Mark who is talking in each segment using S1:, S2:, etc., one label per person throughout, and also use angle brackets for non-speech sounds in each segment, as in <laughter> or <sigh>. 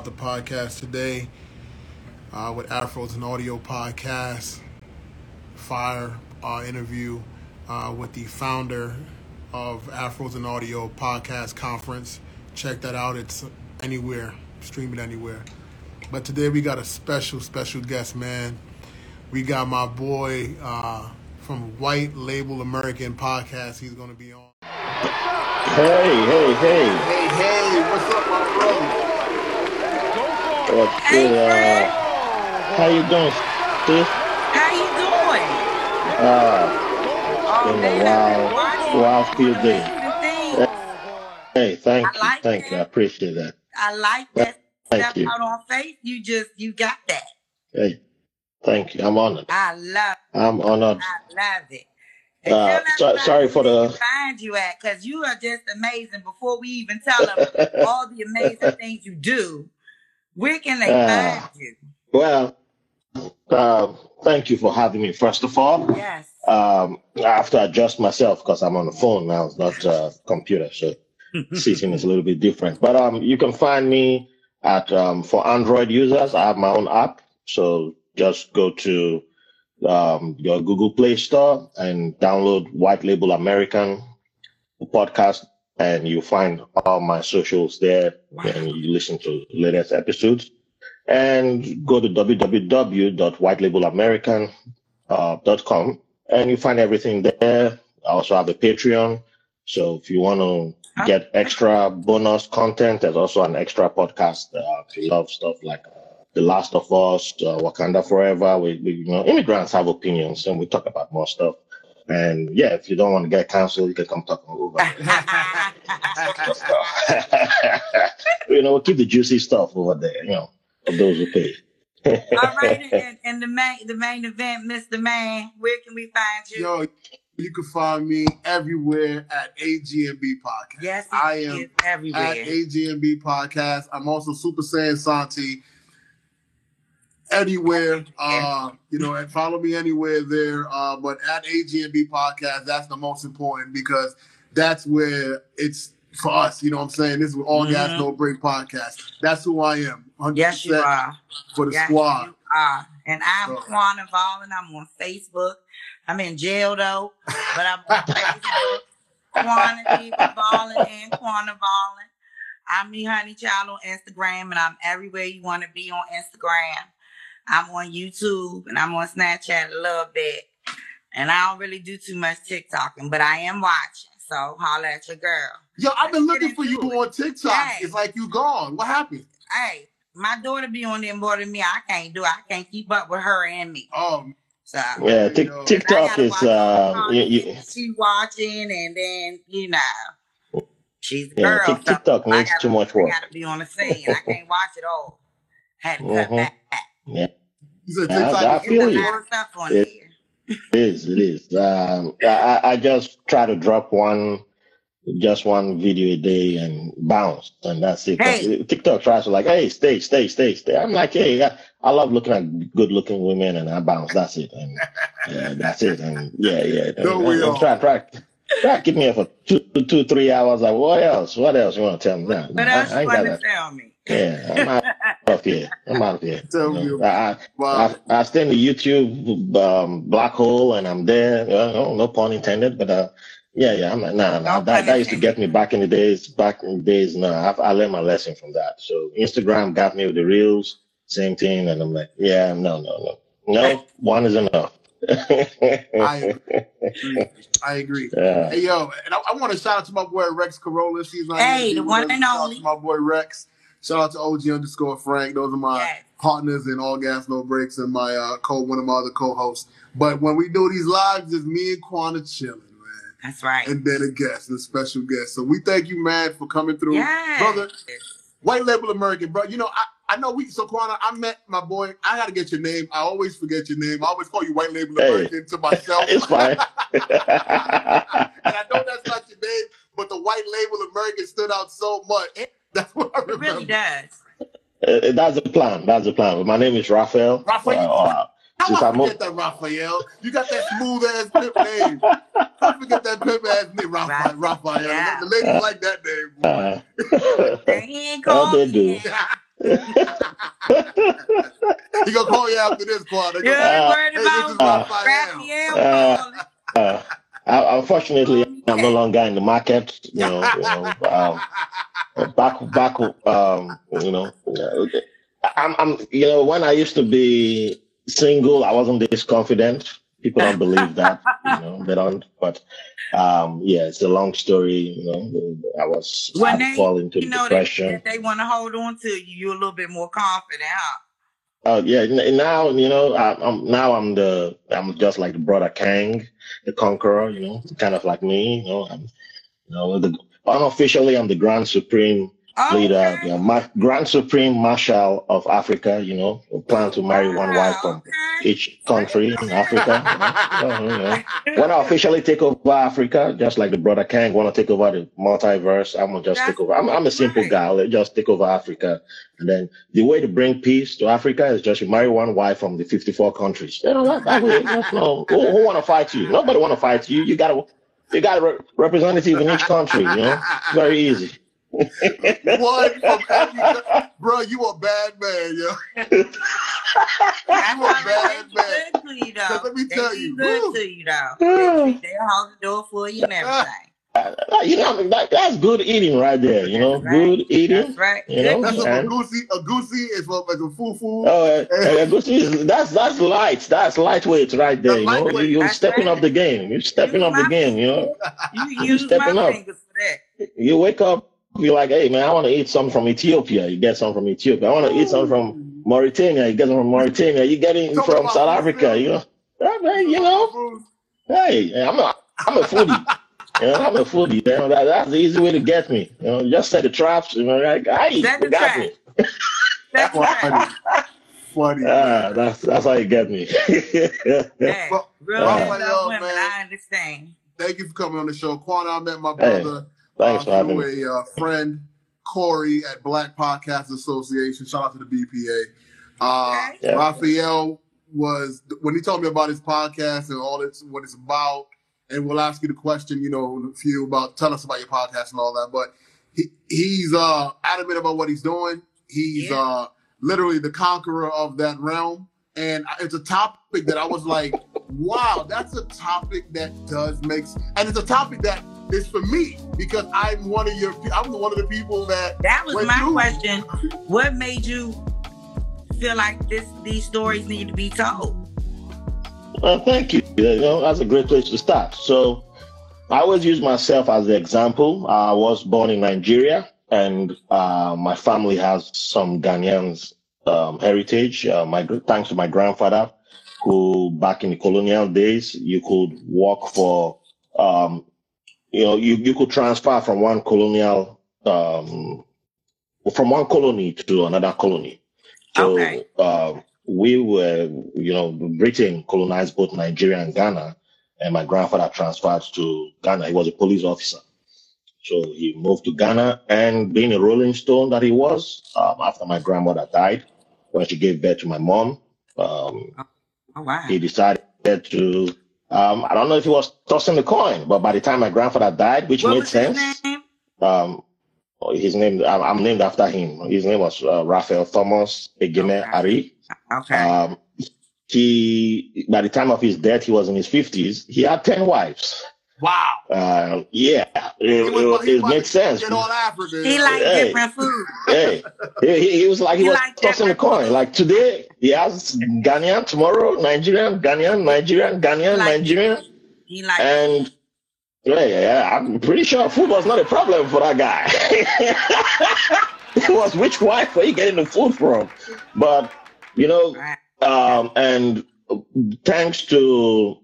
S1: Dropped the podcast today uh, with Afros and Audio podcast. Fire uh, interview uh, with the founder of Afros and Audio podcast conference. Check that out. It's anywhere, stream it anywhere. But today we got a special, special guest, man. We got my boy uh, from White Label American podcast. He's going to be on.
S2: Hey, hey, hey.
S1: Hey, hey, what's up, my brother?
S2: What's
S3: Hey?
S2: Uh, how you doing, sis?
S3: How you doing?
S2: Uh,
S3: Oh,
S2: been a
S3: I've been
S2: wild,
S3: watching
S2: wild few days. Hey, thank
S3: I
S2: you,
S3: like
S2: thank you. I appreciate that.
S3: I like that
S2: Thank
S3: stuff
S2: you.
S3: out on faith. You just, you got that.
S2: Hey, thank you. I'm honored.
S3: I love, It.
S2: I'm honored.
S3: I love it.
S2: Uh, so, sorry for the.
S3: find you at, because you are just amazing. Before we even tell <laughs> them all the amazing things you do, where can they
S2: uh,
S3: find you?
S2: well, uh, thank you for having me. First of all,
S3: Yes.
S2: um, I have to adjust myself because I'm on the phone now, it's not uh, computer. So <laughs> seating is a little bit different. But um, you can find me at um, for Android users. I have my own app, so just go to um, your Google Play Store and download White Label American podcast, and you find all my socials there,
S3: Wow.
S2: and you listen to latest episodes. And go to www.whitelabelamerican.com, and you find everything there. I also have a Patreon. So if you want to get extra bonus content. There's also an extra podcast uh, love stuff like uh, The Last of Us, uh, Wakanda Forever. We, we, you know, immigrants have opinions, and we talk about more stuff. And yeah, if you don't want to get canceled, you can come talk over there. <laughs> you know, keep the juicy stuff over there. You know, for those who pay.
S3: all <laughs> right. And, and the main, the main event, Mr. Man, where can we find you?
S1: Yo, you can find me everywhere at AGNB Podcast.
S3: Yes,
S1: I am
S3: is
S1: at
S3: everywhere.
S1: AGNB Podcast. I'm also Super Saiyan Santi. Anywhere, <laughs> uh, you know, and follow me anywhere there. Uh, but at AGNB Podcast, that's the most important because that's where it's for us. You know what I'm saying? This is all gas,
S3: Mhm.
S1: no break podcast. That's who I am. 100%
S3: Yes, you are.
S1: for the
S3: Yes,
S1: squad.
S3: you are. And I'm
S1: So-
S3: Quanah Volin. I'm on Facebook. I'm in jail though, but I'm on Facebook. Quantity Volin and Quanah Volin. I'm me, Honey Child on Instagram, and I'm everywhere you want to be on Instagram. I'm on YouTube and I'm on Snapchat a little bit. And I don't really do too much TikToking, but I am watching. So holla at your girl.
S1: Yo, I've been
S3: Let's get
S1: looking for you
S3: it.
S1: on TikTok.
S3: Hey.
S1: It's like you gone. What happened?
S3: Hey, my daughter be on there more than me. I can't do it. I can't keep up with her and me.
S1: Oh,
S3: So
S2: Yeah,
S1: you
S2: Tik TikTok is
S3: watch
S2: uh,
S3: the
S2: you, you,
S3: she watching, and then you know she's a
S2: yeah,
S3: girl.
S2: Tik-
S3: so
S2: TikTok
S3: I
S2: needs
S3: gotta,
S2: too much work.
S3: I gotta be on the scene. I can't watch it all. Had to cut
S2: Mhm.
S3: back.
S2: Yeah,
S1: you said
S2: I,
S1: TikTok
S2: I
S1: is
S2: feel you.
S3: lot of stuff on
S2: It is, it is. Um, I, I I just try to drop one, just one video a day and bounce, and that's it. 'Cause
S3: Hey,
S2: TikTok tries to like, hey, stay, stay, stay, stay. I'm like, hey, I, I love looking at good-looking women, and I bounce. That's it, and yeah, that's it, and yeah, yeah.
S1: Don't
S2: And,
S1: we
S2: and,
S1: all?
S2: try, try, try keep me here for two, two, three hours. Like, what else? What else you want to tell me? No, no,
S3: what else
S2: I
S3: you
S2: ain't got
S3: want to
S2: that.
S3: tell me?
S2: Yeah, I'm out of here. I'm out of here.
S1: Tell
S2: You know, I,
S1: about
S2: I, I stay in the YouTube um, black hole and I'm there. Uh, no, no pun intended, but uh, yeah, yeah. I'm like, nah, nah.
S3: No
S2: That, that used to get me back in the days. Back in the days, no, I, I learned my lesson from that. So Instagram got me with the reels, same thing, and I'm like, yeah, no, no, no, no. One is enough.
S1: I <laughs> agree. I agree.
S2: yeah.
S1: Hey yo, and I, I want to shout out to my boy Rex Corolla. She's not
S3: Hey, the one and only.
S1: my boy Rex. Shout out to OG underscore Frank. Those are my
S3: Yes.
S1: partners in All Gas No Breaks and my uh, co one of my other co-hosts. But when we do these lives, it's me and Quana chilling, man.
S3: That's right.
S1: And then a guest, a special guest. So we thank you, man, for coming through.
S3: Yes.
S1: Brother, White Label American, bro. You know, I, I know we so Quana, I met my boy. I gotta get your name. I always forget your name. I always call you White Label
S2: Hey.
S1: American to myself. <laughs>
S2: It's fine. <laughs>
S1: and I know that's not your name, but the white label American stood out so much.
S3: It,
S1: That's what I
S3: it really
S1: remember.
S3: does.
S2: Uh, That's the plan. That's the plan. But my name is Raphael.
S1: Raphael.
S2: Uh,
S1: How
S2: Since
S1: I
S2: I
S1: forget that Raphael? You got that smooth ass pimp name. I forget that pimp ass name, Raphael. Raphael.
S3: Yeah.
S1: The ladies like that name. Boy.
S2: Uh,
S3: They ain't
S2: Oh, they do. <laughs>
S1: he gonna call you after this part. They
S3: You
S1: gonna-
S2: Uh,
S3: worried
S1: hey, this is
S3: about
S1: Raphael.
S3: Raphael
S2: Uh, uh, unfortunately, I'm no longer in the market. You know, you know um, back back um, you know, I'm I'm you know when I used to be single, I wasn't this confident. People don't believe that, you know, they don't. But um, yeah, it's a long story. You know, I was
S3: When they-
S2: fall into
S3: You know
S2: depression.
S3: that they want to hold on to you. You're a little bit more confident, huh?
S2: Oh yeah, n- now you know I, I'm now I'm the I'm just like the brother Kang, the conqueror. You know, kind of like me. You know, I'm you know the unofficially I'm the Grand Supreme Ah. leader, uh,
S3: Okay.
S2: you uh, know, ma- Grand Supreme Marshal of Africa. You know, plan to marry ah, one wife from
S3: Okay.
S2: each country in Africa. <laughs> Oh, you know. So, you know, when I officially take over Africa, just like the brother Kang want to take over the multiverse, I'm gonna just
S3: That's
S2: take over. I'm, I'm a simple
S3: right.
S2: guy. I'll just take over Africa, and then the way to bring peace to Africa is just you marry one wife from the 54 countries. You know that, that way, no, who, who want to fight you? Nobody want to fight you. You got a you got a re- representative in each country. You know, very easy.
S1: One from every, bro. You a bad man, yo.
S3: That's
S1: You a
S3: why
S1: bad
S3: they
S1: man.
S3: be good to you, though.
S1: Let me
S3: They
S1: tell you,
S3: good
S1: woo.
S3: to you, though. <sighs> They treat their house door for you and <laughs> everything.
S2: You know, that, that's good eating right there. You know,
S3: That's right.
S2: good eating.
S3: That's right.
S2: You know,
S1: That's
S2: and-
S1: a goosey. A goosey is what like a fufu.
S2: Oh, uh, Gucci is- that's that's light. That's lightweight right there.
S1: That's
S2: You know,
S1: lightweight.
S2: you, you're
S3: That's
S2: stepping
S3: right.
S2: up the game. You're stepping
S3: Use
S2: up the game. You know,
S3: You
S2: You
S3: use
S2: stepping
S3: my
S2: up.
S3: for that.
S2: you wake up, you're like, hey man, I want to eat something from Ethiopia. You get some from Ethiopia. I want to eat something from Mauritania. You get some from Mauritania. You get it from South Africa.
S1: Phil.
S2: You know, Yeah, man, you know, hey, I'm a I'm a foodie. You know, I'm a foodie. You know, that, that's the easy way to get me. You know, just set the traps. You know, like, hey,
S3: Set
S2: you
S3: the
S2: got
S3: trap.
S2: me. <laughs>
S3: That's right.
S1: Funny. Funny.
S2: Ah, that's that's how you get me. <laughs>
S3: Yeah.
S1: Well,
S3: Real
S2: uh,
S3: love women.
S1: man.
S3: I understand.
S1: Thank you for coming on the show, Quan. I met my
S2: Hey,
S1: brother
S2: Thanks for
S1: uh,
S2: having me.
S1: through a uh, friend, Corey at Black Podcast Association. Shout out to the BPA. Uh,
S2: Yeah.
S1: Raphael was when he told me about his podcast and all it's what it's about, and we'll ask you the question, you know, in a few about tell us about your podcast and all that. But he, he's uh adamant about what he's doing. He's
S3: Yeah.
S1: uh literally the conqueror of that realm. And it's a topic that I was like, <laughs> wow, that's a topic that does make and it's a topic that is for me because I'm one of your I'm one of the people that
S3: That was my
S1: you-
S3: question. What made you feel like this? These stories need to be told.
S2: Well, thank you. You know, that's a great place to start. So, I always use myself as the example. I was born in Nigeria, and uh, my family has some Ghanaians um, heritage. Uh, my thanks to my grandfather, who back in the colonial days, you could work for, um, you know, you, you could transfer from one colonial, um, from one colony to another colony. So,
S3: Okay.
S2: uh, we were, you know, Britain colonized both Nigeria and Ghana, and my grandfather transferred to Ghana. He was a police officer. So he moved to Ghana, and being a Rolling Stone that he was, um, after my grandmother died, when she gave birth to my mom, um,
S3: Oh wow.
S2: he decided to, um, I don't know if he was tossing the coin, but by the time my grandfather died, which
S3: What
S2: made
S3: was his
S2: sense,
S3: name?
S2: um, his name, I'm, I'm named after him. His name was uh, Raphael Thomas Egeme
S3: Okay.
S2: Ari.
S3: Okay.
S2: Um, he, by the time of his death, he was in his fifties. He had ten wives.
S1: Wow.
S2: Uh, yeah, it,
S1: He was-
S2: it,
S1: he
S2: it makes sense.
S1: Get on Africa.
S3: he like
S2: Hey.
S3: different food.
S2: Hey, he, he- he was like he,
S3: He
S2: was
S3: like
S2: tossing the
S3: different
S2: coin. Like today, he has Ghanaian, tomorrow Nigerian, Ghanaian, Nigerian, Ghanaian,
S3: Like-
S2: Nigerian,
S3: He like
S2: and yeah, yeah, yeah, I'm pretty sure food was not a problem for that guy. <laughs> it was which wife were you getting the food from? But you know, um, and thanks to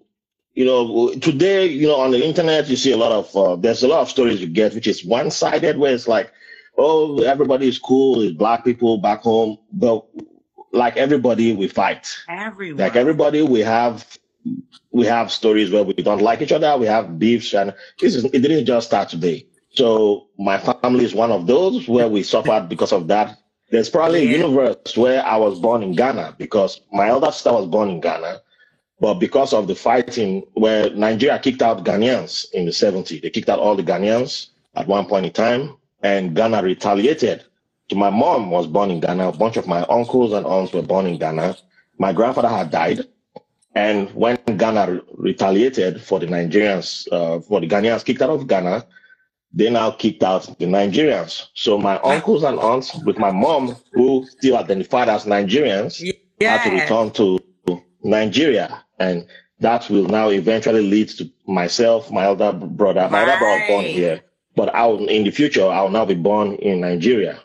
S2: you know today you know on the internet you see a lot of uh, there's a lot of stories you get which is one-sided where it's like oh everybody is cool it's black people back home but like everybody we fight
S3: everyone.
S2: like everybody we have we have stories where we don't like each other we have beefs and this is it didn't just start today so my family is one of those where we suffered because of that There's probably
S3: Yeah.
S2: a universe where I was born in Ghana because my elder sister was born in Ghana, but because of the fighting where Nigeria kicked out Ghanaians in the 70s, they kicked out all the Ghanaians at one point in time, and Ghana retaliated. So my mom was born in Ghana. A bunch of my uncles and aunts were born in Ghana. My grandfather had died. And when Ghana re- retaliated for the Nigerians, uh, for the Ghanaians kicked out of Ghana, they now kicked out the Nigerians. So my uncles and aunts with my mom, who still identified as Nigerians, had to return to Nigeria. And that will now eventually lead to myself, my elder brother. My elder brother born here, but I will, in the future, I will now be born in Nigeria.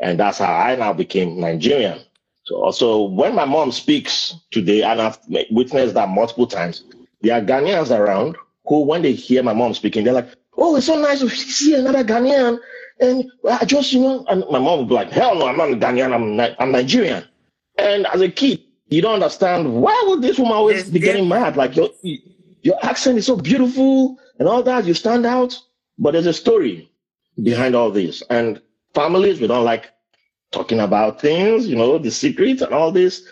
S2: And that's how I now became Nigerian. So also when my mom speaks today, and I've witnessed that multiple times, there are Ghanaians around who, when they hear my mom speaking, they're like, "Oh, it's so nice to see another Ghanaian." And I just, you know, and my mom would be like, "Hell no, I'm not a Ghanaian. I'm Ni- I'm Nigerian." And as a kid, you don't understand why would this woman always
S3: It's
S2: be getting mad? Like your your accent is so beautiful and all that. You stand out, but there's a story behind all this. And families, we don't like talking about things, you know, the secrets and all this.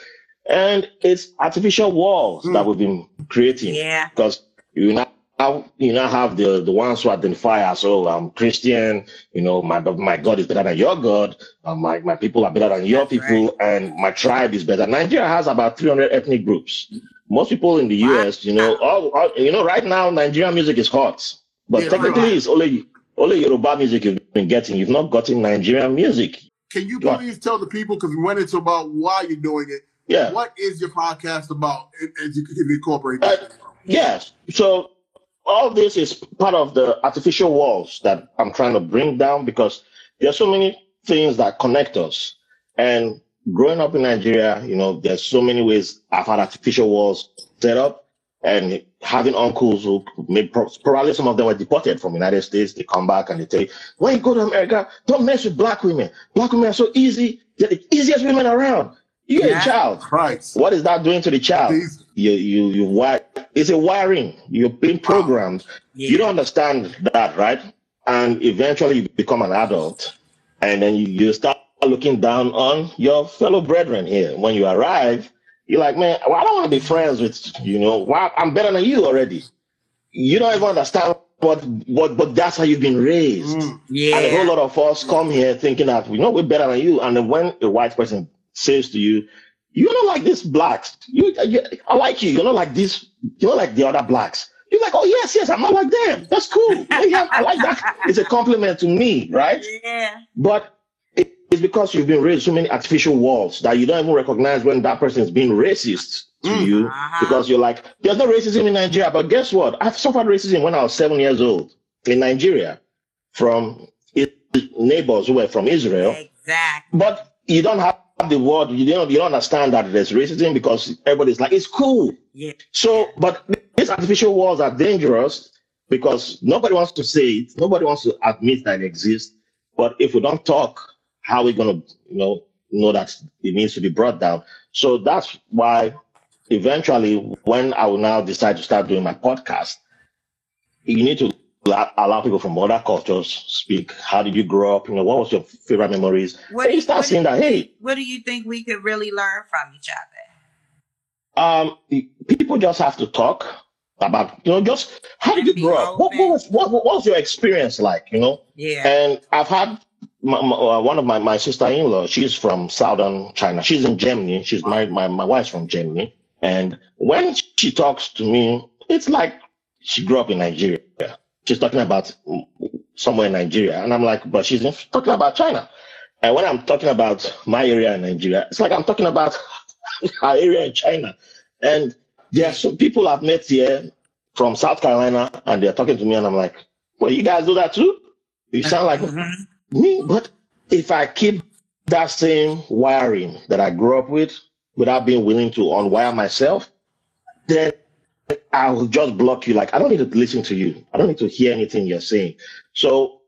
S2: And it's artificial walls
S1: Mm.
S2: that we've been creating
S3: Yeah.
S2: because you now you now have the the ones who identify as oh I'm Christian, you know my my God is better than your God, uh, my my people are better than your
S3: That's
S2: people, and my tribe is better. Nigeria has about 300 ethnic groups. Most people in the. US, you know, all, all you know right now Nigerian music is hot, but
S1: Yeah,
S2: technically
S1: right.
S2: it's only only Yoruba music you've been getting. You've not gotten Nigerian music.
S1: Can you please tell the people because we went into about why you're doing it?
S2: Yeah.
S1: What is your podcast about? As you can incorporate
S2: Uh. Yes. So all this is part of the artificial walls that I'm trying to bring down because there are so many things that connect us. And growing up in Nigeria, you know, there's so many ways I've had artificial walls set up and having uncles who maybe probably some of them were deported from the United States. They come back and they tell you, when you go to America, don't mess with black women. Black women are so easy. They're the easiest women around. You're
S3: Yeah.
S2: a child.
S1: Christ.
S2: What is that doing to the child?
S1: These,
S2: you you you wire it's a wiring. You're being programmed.
S3: Yeah.
S2: you don't understand that right? And eventually you become an adult. And then you, you start looking down on your fellow brethren here. When you arrive you're like man well, i don't want to be friends with you know why i'm better than you already. You don't even understand what what but that's how you've been raised.
S1: Mm,
S2: and a whole lot of us come here thinking that we know we're better than you. And then when a white person says to you, you're not like these blacks. You, you I like you. You're not like this. You're not like the other blacks. You're like, oh yes, yes, I'm not like them. That's cool. Yeah, I like that. It's a compliment to me, right?
S3: Yeah.
S2: But it- it's because you've been raised so many artificial walls that you don't even recognize when that person is being racist to
S1: Mm.
S2: you
S3: Uh-huh.
S2: because you're like, there's no racism in Nigeria. But guess what? I've suffered racism when I was seven years old in Nigeria from neighbors who were from Israel.
S3: Exactly.
S2: But you don't have the word, you don't, you don't understand that there's racism because everybody's like, it's cool.
S3: Yeah.
S2: So, but these artificial walls are dangerous because nobody wants to say it. Nobody wants to admit that it exists. But if we don't talk, how are we going to, you know, know that it needs to be brought down? So that's why eventually when I will now decide to start doing my podcast, you need to allow people from other cultures speak. How did you grow up? You know, what was your favorite memories?
S3: What do
S2: you start saying that, hey,
S3: what do you think we could really learn from each other?
S2: um people just have to talk about you know just how did you grow up what, what was what, what was your experience like you know
S3: Yeah.
S2: and i've had my, my, uh, one of my, my sister-in-law she's from southern china she's in germany she's married my, my wife's from germany and when she talks to me it's like she grew up in nigeria she's talking about somewhere in nigeria and i'm like but she's talking about china and when i'm talking about my area in nigeria it's like i'm talking about <laughs> our area in china and there are some people I've met here from South Carolina, and they're talking to me, and I'm like, "Well, you guys do that too? You sound like
S3: Mhm.
S2: me." But if I keep that same wiring that I grew up with, without being willing to unwire myself, then I will just block you. Like I don't need to listen to you. I don't need to hear anything you're saying. So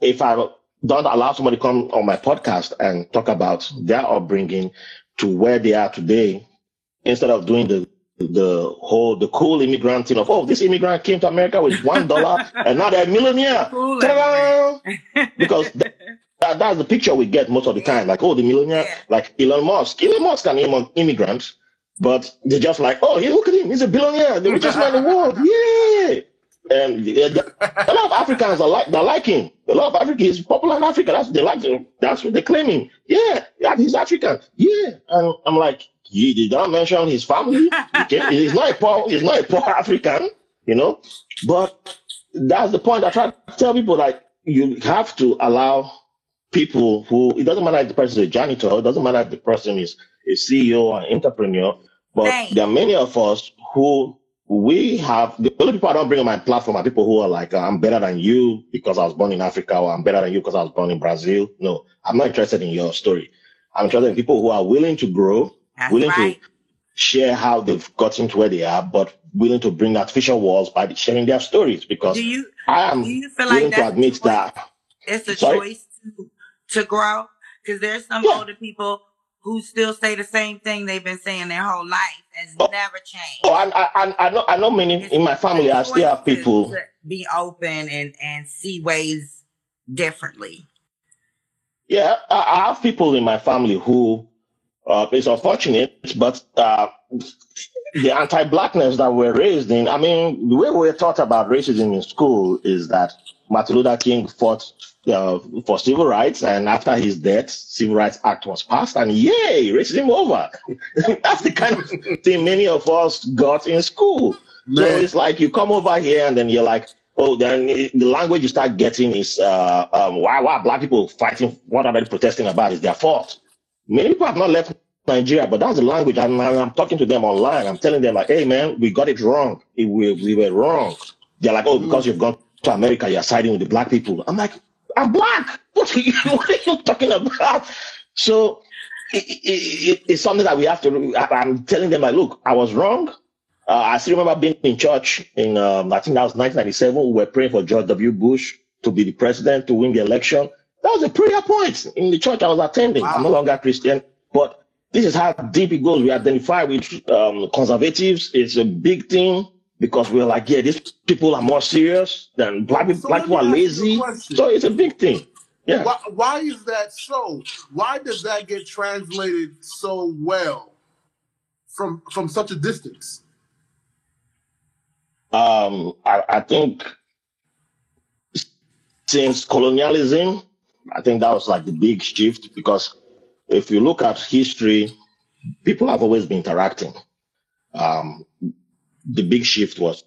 S2: if I don't allow somebody to come on my podcast and talk about their upbringing to where they are today, instead of doing the the whole the cool immigrant thing of oh this immigrant came to America with one dollar <laughs> and now they're a millionaire
S3: Cool
S2: because that, that that's the picture we get most of the time. Like, oh, the millionaire,
S3: Yeah.
S2: like Elon Musk. Elon Musk an immi- immigrant, but they're just like, oh, he, look at him, he's a billionaire, the richest man in the world. Yeah. And a lot of Africans are like, they like him. A lot of Africans, he's popular in Africa. That's they like him. That's what they're claiming. Yeah, yeah, he's African. Yeah. And I'm like, you did not mention his family. He's not a poor, he's not a poor African, you know. But that's the point I try to tell people like you have to allow people who it doesn't matter if the person is a janitor, it doesn't matter if the person is a CEO or an entrepreneur, but
S3: Right.
S2: there are many of us who we have the only people I don't bring on my platform are people who are like, I'm better than you because I was born in Africa, or I'm better than you because I was born in Brazil. No, I'm not interested in your story. I'm interested in people who are willing to grow,
S3: That's
S2: willing
S3: right.
S2: to share how they've gotten to where they are, but willing to bring artificial walls by sharing their stories because
S3: Do you
S2: I am
S3: do you feel
S2: willing
S3: like
S2: to admit that.
S3: it's a
S2: Sorry?
S3: choice to, to grow? Because there's some
S2: Yeah.
S3: older people who still say the same thing they've been saying their whole life has
S2: Oh.
S3: never changed.
S2: Oh, I, I, I- I know, I know many
S3: It's
S2: in my family. I still have
S3: to-
S2: people.
S3: to be open and and see ways differently.
S2: Yeah, I, I have people in my family who uh, it's unfortunate, but uh, the anti-blackness that we're raised in. I mean, the way we're taught about racism in school is that Martin Luther King fought uh, for civil rights, and after his death, Civil Rights Act was passed, and yay, racism over. <laughs> That's the kind of thing many of us got in school. So it's like you come over here and then you're like, oh, then the language you start getting is uh, um, why why are black people fighting? What are they protesting about? Is their fault. Many people have not left Nigeria, but that's the language. And I'm, I'm talking to them online. I'm telling them like, hey man, we got it wrong. We, we were wrong. They're like, oh, because you've gone to America, you're siding with the black people. I'm like, I'm black. <laughs> What are you, what are you talking about? So it, it, it, it's something that we have to. I'm telling them like, look, I was wrong. Uh, I still remember being in church in, um, I think that was 1997. We were praying for George W. Bush to be the president to win the election. That was a prayer point in the church I was attending. I'm no longer Christian, but this is how deep it goes. We identify with um, conservatives. It's a big thing because we're like, yeah, these people are more serious than black people.
S1: So
S2: black people are
S1: me ask you a
S2: lazy. So it's a big thing. Yeah.
S1: why, why is that so? Why does that get translated so well from from such a distance?
S2: Um, I, I think since colonialism, I think that was like the big shift because if you look at history, people have always been interacting. Um, the big shift was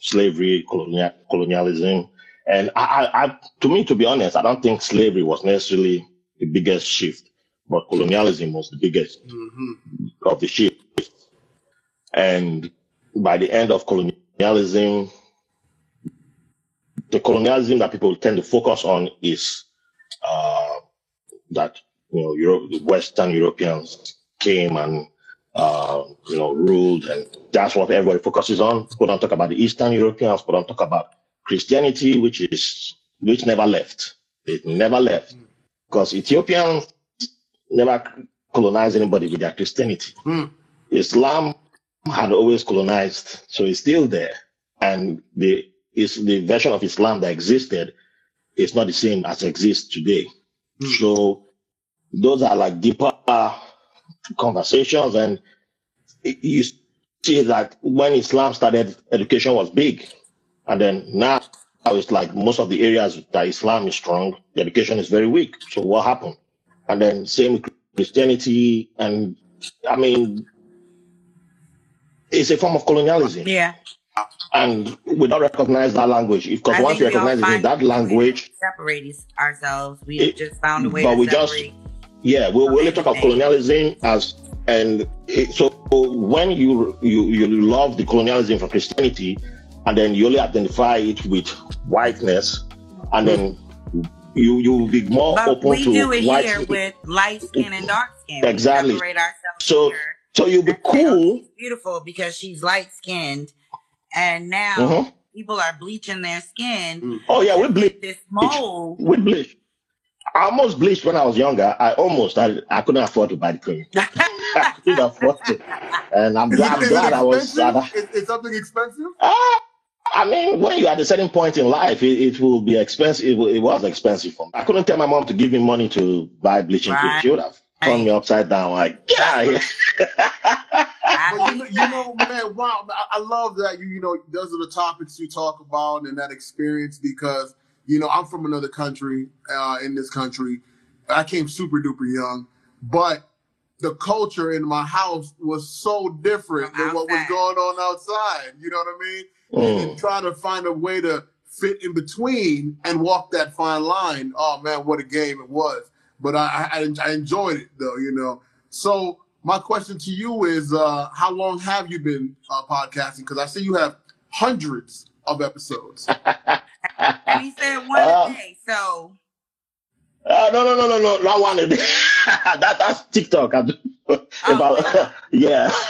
S2: slavery, colonial, colonialism. And I, I, I, to me, to be honest, I don't think slavery was necessarily the biggest shift, but colonialism was the biggest
S1: hmm
S2: of the shift. And by the end of colonialism, the colonialism that people tend to focus on is uh, that you know Europe, Western Europeans came and uh, you know ruled, and that's what everybody focuses on. People don't talk about the Eastern Europeans. People don't talk about Christianity, which is which never left. It never left because Ethiopians never colonized anybody with their Christianity.
S1: Hmm.
S2: Islam had always colonized, so it's still there. And the is the version of Islam that existed is not the same as exists today.
S1: Hmm.
S2: So those are like deeper conversations, and you see that when Islam started, education was big, and then now it's like most of the areas that Islam is strong, the education is very weak. So what happened? And then same Christianity, and I mean, it's a form of colonialism
S3: Yeah.
S2: and we don't recognize that language because once you
S3: we
S2: recognize it in that language
S3: separate ourselves. We
S2: It-
S3: just found a way
S2: but
S3: to
S2: we just-
S3: separate.
S2: Yeah we, we only talk of colonialism as and it, so when you you you love the colonialism for christianity and then you only identify it with whiteness and then you you will be more
S3: But
S2: open
S3: we
S2: to
S3: do it
S2: white
S3: here with light skin and dark skin.
S2: Exactly.
S3: We ourselves
S2: So-
S3: here.
S2: so you'll be
S3: and
S2: cool
S3: beautiful because she's light skinned, and now
S2: Mhm.
S3: people are bleaching their skin.
S2: oh yeah we bleach
S3: get this mold.
S2: we bleach I almost bleached when I was younger. I almost I, I couldn't afford to buy the cream. <laughs> <laughs> I couldn't afford to, and I'm
S1: Is
S2: glad,
S1: it,
S2: I'm glad I was.
S1: expensive?
S2: I,
S1: Is, is something expensive?
S2: Ah, I mean, when you're at a certain point in life, it, it will be expensive. It, it, was expensive for me. I couldn't tell my mom to give me money to buy bleaching right. cream. She would have turned me upside down. Like, yeah.
S1: but you, you know, man, wow, I love that you, you know, those are the topics you talk about and that experience because, you know, I'm from another country, uh, in this country. I came super duper young, but the culture in my house was so different than what was going on outside. You know what I mean? Mm. And trying to find a way to fit in between and walk that fine line. Oh man, what a game it was! But I, I, I enjoyed it though, you know. So my question to you is, uh, how long have you been uh, podcasting? Because I see you have hundreds of episodes. <laughs>
S3: and he said one uh, day, so.
S2: Uh, no, no, no, no, no, not one a day. <laughs> that, that's TikTok. I, oh, <laughs> yeah. <laughs>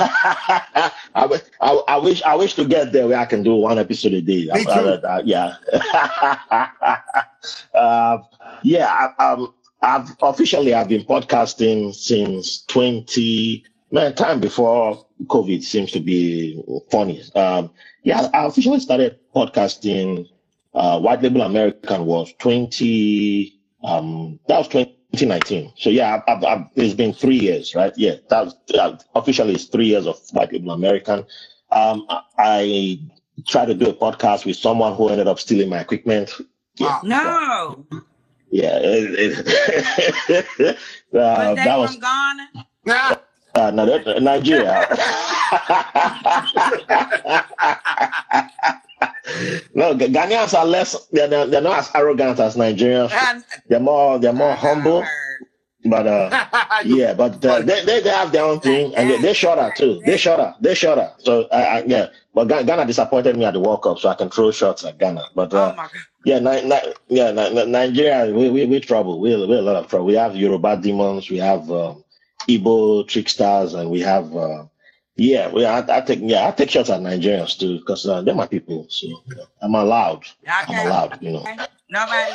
S2: I, I, I, wish I wish to get there where I can do one episode a day.
S1: Me too.
S2: Yeah. uh, yeah. I, um, I've officially I've been podcasting since 20 man time before COVID seems to be funny. Um, yeah, I officially started podcasting. Uh, White Label American was 20. Um, that was 2019. So yeah, I've, I've, it's been three years, right? Yeah, that was, uh, officially it's three years of White Label American. Um, I, I tried to do a podcast with someone who ended up stealing my equipment.
S3: Yeah, no.
S2: Yeah. It, it, <laughs> uh, that was
S3: Ghana. <laughs>
S2: Uh, no, that, Nigeria. <laughs> no, Ghanaians are less. They're, they're not as arrogant as Nigerians. They're more. They're more humble. But uh, <laughs> yeah, but uh, they, they they have their own thing, and they, they shorter too. They shorter. They shorter. So I, I, yeah, but Ghana disappointed me at the World Cup, so I can throw shots at Ghana. But uh, oh yeah, ni- ni- yeah, ni- Nigeria, we we we trouble. We we a lot of trouble. We have Yoruba demons. We have um, Igbo tricksters, and we have uh, yeah, we I, I, take yeah I take shots at Nigerians too because uh, they're my people. So I'm allowed. Okay. I'm allowed. You know.
S3: Nobody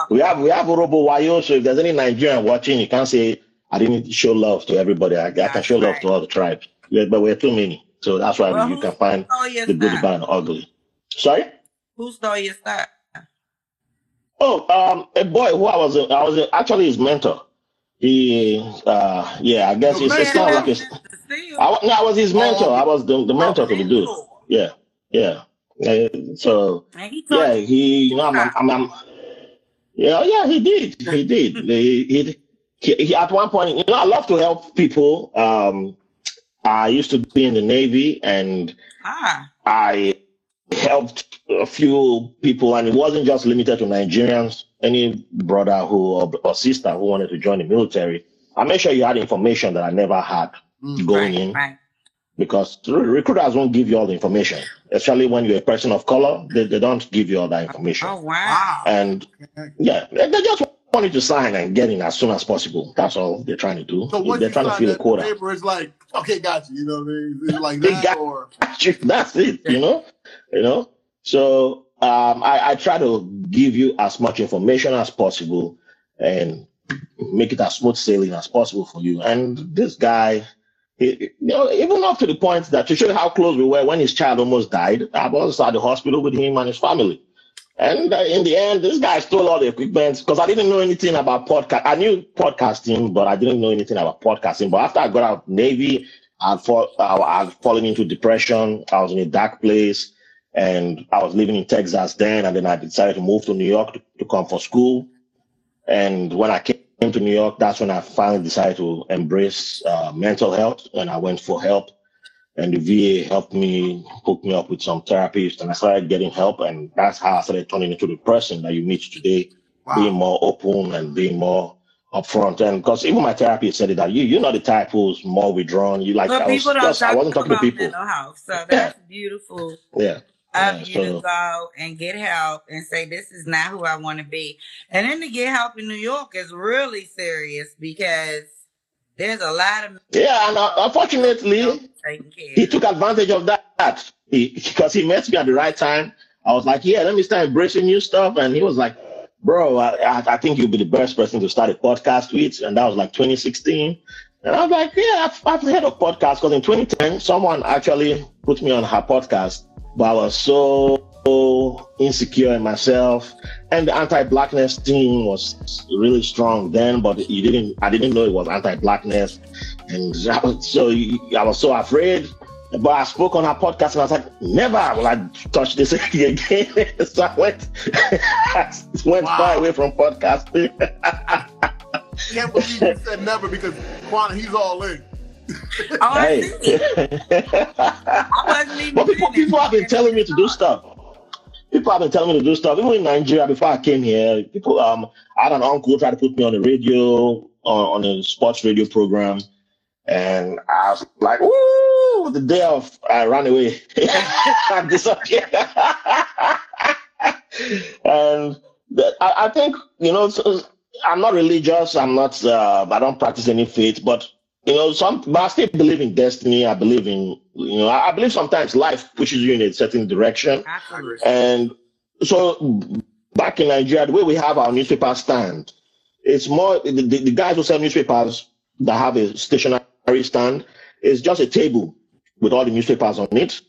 S3: <laughs>
S2: we have we have Orobo Wayo. So if there's any Nigerian watching, you can't say I didn't show love to everybody. I, I can show right. love to all the tribes. Yeah, but we're too many, so that's why well, you can find the good, the bad, and ugly. Sorry.
S3: Who stole your start?
S2: Oh, um, a boy who I was, I was actually his mentor. He, uh, yeah, I guess it's, it's not like <laughs> I, no, I was his mentor. I was the, the mentor to the dude. Yeah, yeah. Uh, so yeah, he, you know, I'm, I'm, I'm, yeah, yeah, he did, he <laughs> did. he, he, he, he, at one point, you know, I love to help people. Um, I used to be in the Navy, and ah. I helped a few people, and it wasn't just limited to Nigerians. Any brother who or, or sister who wanted to join the military, I made sure you had information that I never had mm, going
S3: right,
S2: in.
S3: Right.
S2: Because recruiters won't give you all the information, especially when you're a person of color. They, they don't give you all that information.
S3: Oh wow!
S2: And yeah, they, they just want you to sign and get in as soon as possible. That's all they're trying to do.
S1: So
S2: they're trying to fill a quota.
S1: Paper is like, okay, got you. You know what I mean? It's like <laughs> that, or
S2: you. <laughs> That's it. You know, you know. So um, I, I try to give you as much information as possible and make it as smooth sailing as possible for you. And this guy, you know, even up to the point that to show how close we were when his child almost died, I was at the hospital with him and his family. And uh, in the end, this guy stole all the equipment because I didn't know anything about podcast. I knew podcasting, but I didn't know anything about podcasting. But after I got out of Navy, I'd, fall, I'd fallen into depression. I was in a dark place and I was living in Texas then. And then I decided to move to New York to, to come for school. And when I came to New York, that's when I finally decided to embrace uh, mental health and I went for help. And the VA helped me hook me up with some therapists and I started getting help. And that's how I started turning into the person that you meet today, wow. being more open and being more upfront. And because even my therapist said it that you, you're not the type who's more withdrawn. You like,
S3: but I, was just, I wasn't talking to people. Mental health, so <laughs> that's yeah. beautiful.
S2: Yeah
S3: of yeah, you so. to go and get help and say this is not who I want to be. And then to get help in New York is really serious because there's a lot of
S2: yeah, and uh, unfortunately, he took advantage of that he, because he met me at the right time. I was like, yeah, let me start embracing new stuff, and he was like, bro, I, I think you'll be the best person to start a podcast with, and that was like 2016. And I was like, yeah, I've, I've heard of podcasts because in 2010, someone actually put me on her podcast but I was so insecure in myself, and the anti-blackness thing was really strong then. But you didn't, I didn't know it was anti-blackness, and I was, so I was so afraid. But I spoke on her podcast and I was like, never will I touch this <laughs> again. so I went, I <laughs> went wow. far away from podcasting.
S1: Can't believe you said never because Quan, he's all in.
S3: Oh, hey. I wasn't even
S2: but people, people have been telling me to do stuff. People have been telling me to do stuff. Even in Nigeria, before I came here, people, um, I had an uncle try to put me on the radio, on, on a sports radio program. And I was like, "Ooh!" The day of, I ran away. <laughs> I disappeared. <laughs> and I, I, think you know, I'm not religious. I'm not. Uh, I don't practice any faith, but you know, some. But I still believe in destiny. I believe in you know. I, I believe sometimes life pushes you in a certain direction. Absolutely. And so back in Nigeria, the way we have our newspaper stand, it's more the, the, the guys who sell newspapers that have a stationary stand it's just a table with all the newspapers on it.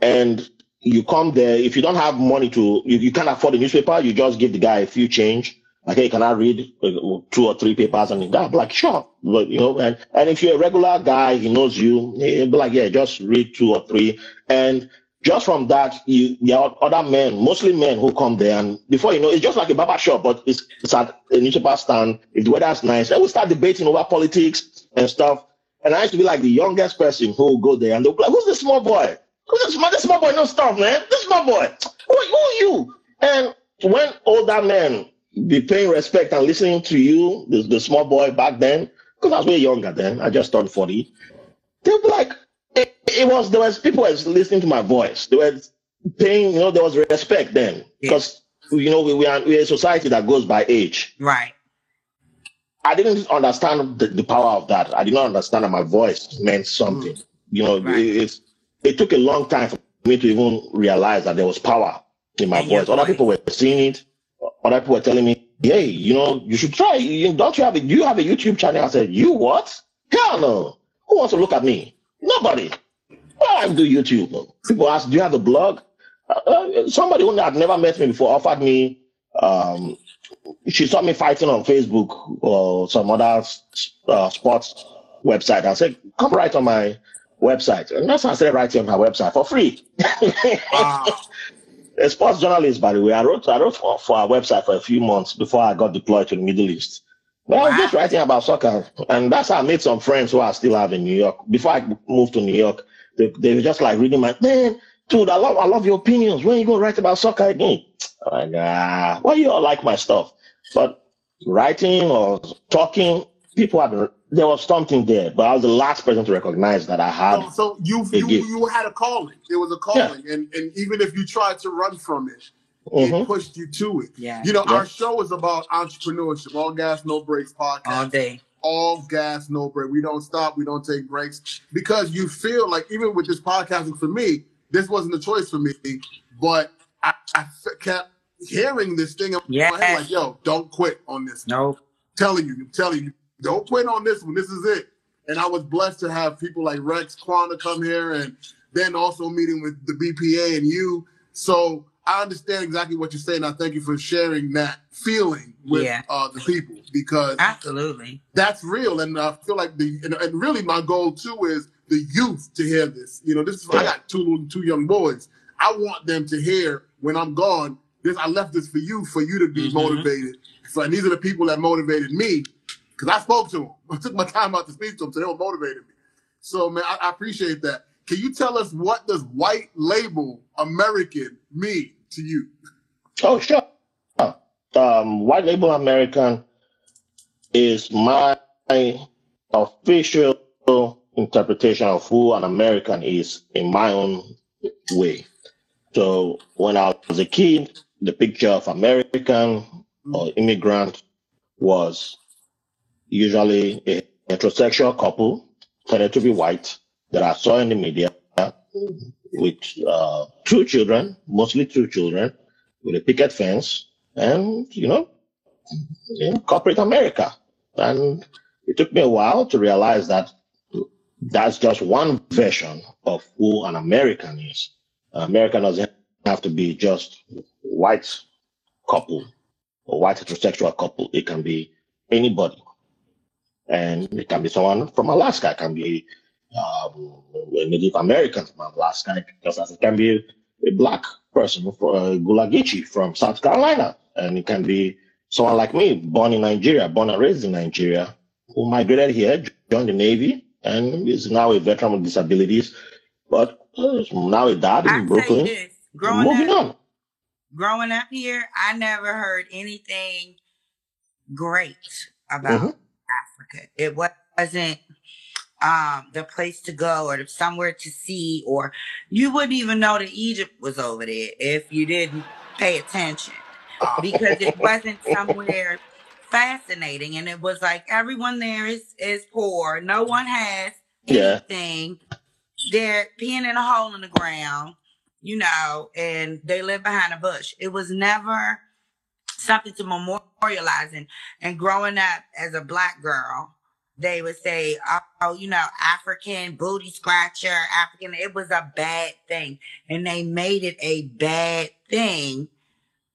S2: And you come there, if you don't have money to, you, you can't afford the newspaper, you just give the guy a few change. Like, hey, can I read uh, two or three papers? And the be like, sure. But, you know, and, and if you're a regular guy, he knows you, he'll be like, yeah, just read two or three. And just from that, you there are other men, mostly men who come there, and before you know, it's just like a barber shop, but it's it's at a newspaper stand. If the weather's nice, then we start debating over politics and stuff. And I used to be like the youngest person who would go there and they'll be like, who's this small boy? Who's this small, this small boy? No stuff, man. This small boy. Who, who are you? And when older men be paying respect and listening to you, the, the small boy back then, because I was way younger then, I just turned 40, they'll be like, it, it was, there was people was listening to my voice. They were paying, you know, there was respect then. Because, yeah. you know, we, we are, we're a society that goes by age.
S3: Right.
S2: I didn't understand the, the, power of that. I did not understand that my voice meant something. Mm. You know, right. it, it, took a long time for me to even realize that there was power in my voice. Other people were seeing it. Other people were telling me, "Hey, you know, you should try. You, don't you have a? You have a YouTube channel?" I said, "You what? Hell no! Who wants to look at me? Nobody. Why I do YouTube? People ask, "Do you have a blog?" Uh, uh, somebody who had never met me before offered me um, she saw me fighting on Facebook or some other uh, sports website. I said, come write on my website. And that's how I started writing on my website for free. <laughs> Wow. A sports journalist, by the way. I wrote, I wrote for, for our website for a few months before I got deployed to the Middle East. But wow. I was just writing about soccer. And that's how I made some friends who I still have in New York. Before I moved to New York, they, they were just like reading my, man, dude, I love, I love your opinions. When are you going to write about soccer again? I'm like, ah, why you all like my stuff? But writing or talking, people had there was something there, but I was the last person to recognize that I had.
S1: So, so you you, you had a calling. It was a calling, yeah. and and even if you tried to run from it, mm-hmm. it pushed you to it. Yeah. You know, yeah. our show is about entrepreneurship. All gas, no breaks podcast.
S3: All day.
S1: All gas, no break. We don't stop. We don't take breaks because you feel like even with this podcasting for me, this wasn't a choice for me, but I, I kept hearing this thing in yeah. my head like, yo, don't quit on this.
S3: No.
S1: Telling you, telling you, don't quit on this one. This is it. And I was blessed to have people like Rex Quanda come here and then also meeting with the BPA and you. So I understand exactly what you're saying. I thank you for sharing that feeling with yeah. uh, the people because
S3: absolutely
S1: that's real. And I feel like the and, and, really my goal too is the youth to hear this. You know, this is I got two two young boys. I want them to hear when I'm gone this I left this for you, for you to be mm-hmm. motivated. So and these are the people that motivated me because I spoke to them. <laughs> I took my time out to speak to them, so they were motivated me. So man, I, I appreciate that. Can you tell us what does white label American mean to you?
S2: Oh sure. Um, white label American is my official interpretation of who an American is in my own way. So when I was a kid, the picture of American or immigrant was usually a heterosexual couple, tended to be white, that I saw in the media with uh, two children, mostly two children, with a picket fence, and you know, in corporate America. And it took me a while to realize that that's just one version of who an American is. American doesn't have to be just white couple or white heterosexual couple. It can be anybody. And it can be someone from Alaska. It can be um, a Native American from Alaska, just as it can be a black person from uh, Gullah Geechee from South Carolina. And it can be someone like me, born in Nigeria, born and raised in Nigeria, who migrated here, joined the Navy, and is now a veteran with disabilities, but uh, now a dad in
S3: I
S2: Brooklyn.
S3: this:
S2: Moving
S3: up,
S2: on.
S3: growing up here, I never heard anything great about
S2: hmm
S3: It wasn't um the place to go or somewhere to see, or you wouldn't even know that Egypt was over there if you didn't pay attention because it <laughs> wasn't somewhere fascinating and it was like everyone there is is poor. No one has
S2: Yeah.
S3: anything. They're peeing in a hole in the ground you know and they live behind a bush. It was never something to memorialize. And and growing up as a black girl they would say oh you know african booty scratcher african it was a bad thing. And they made it a bad thing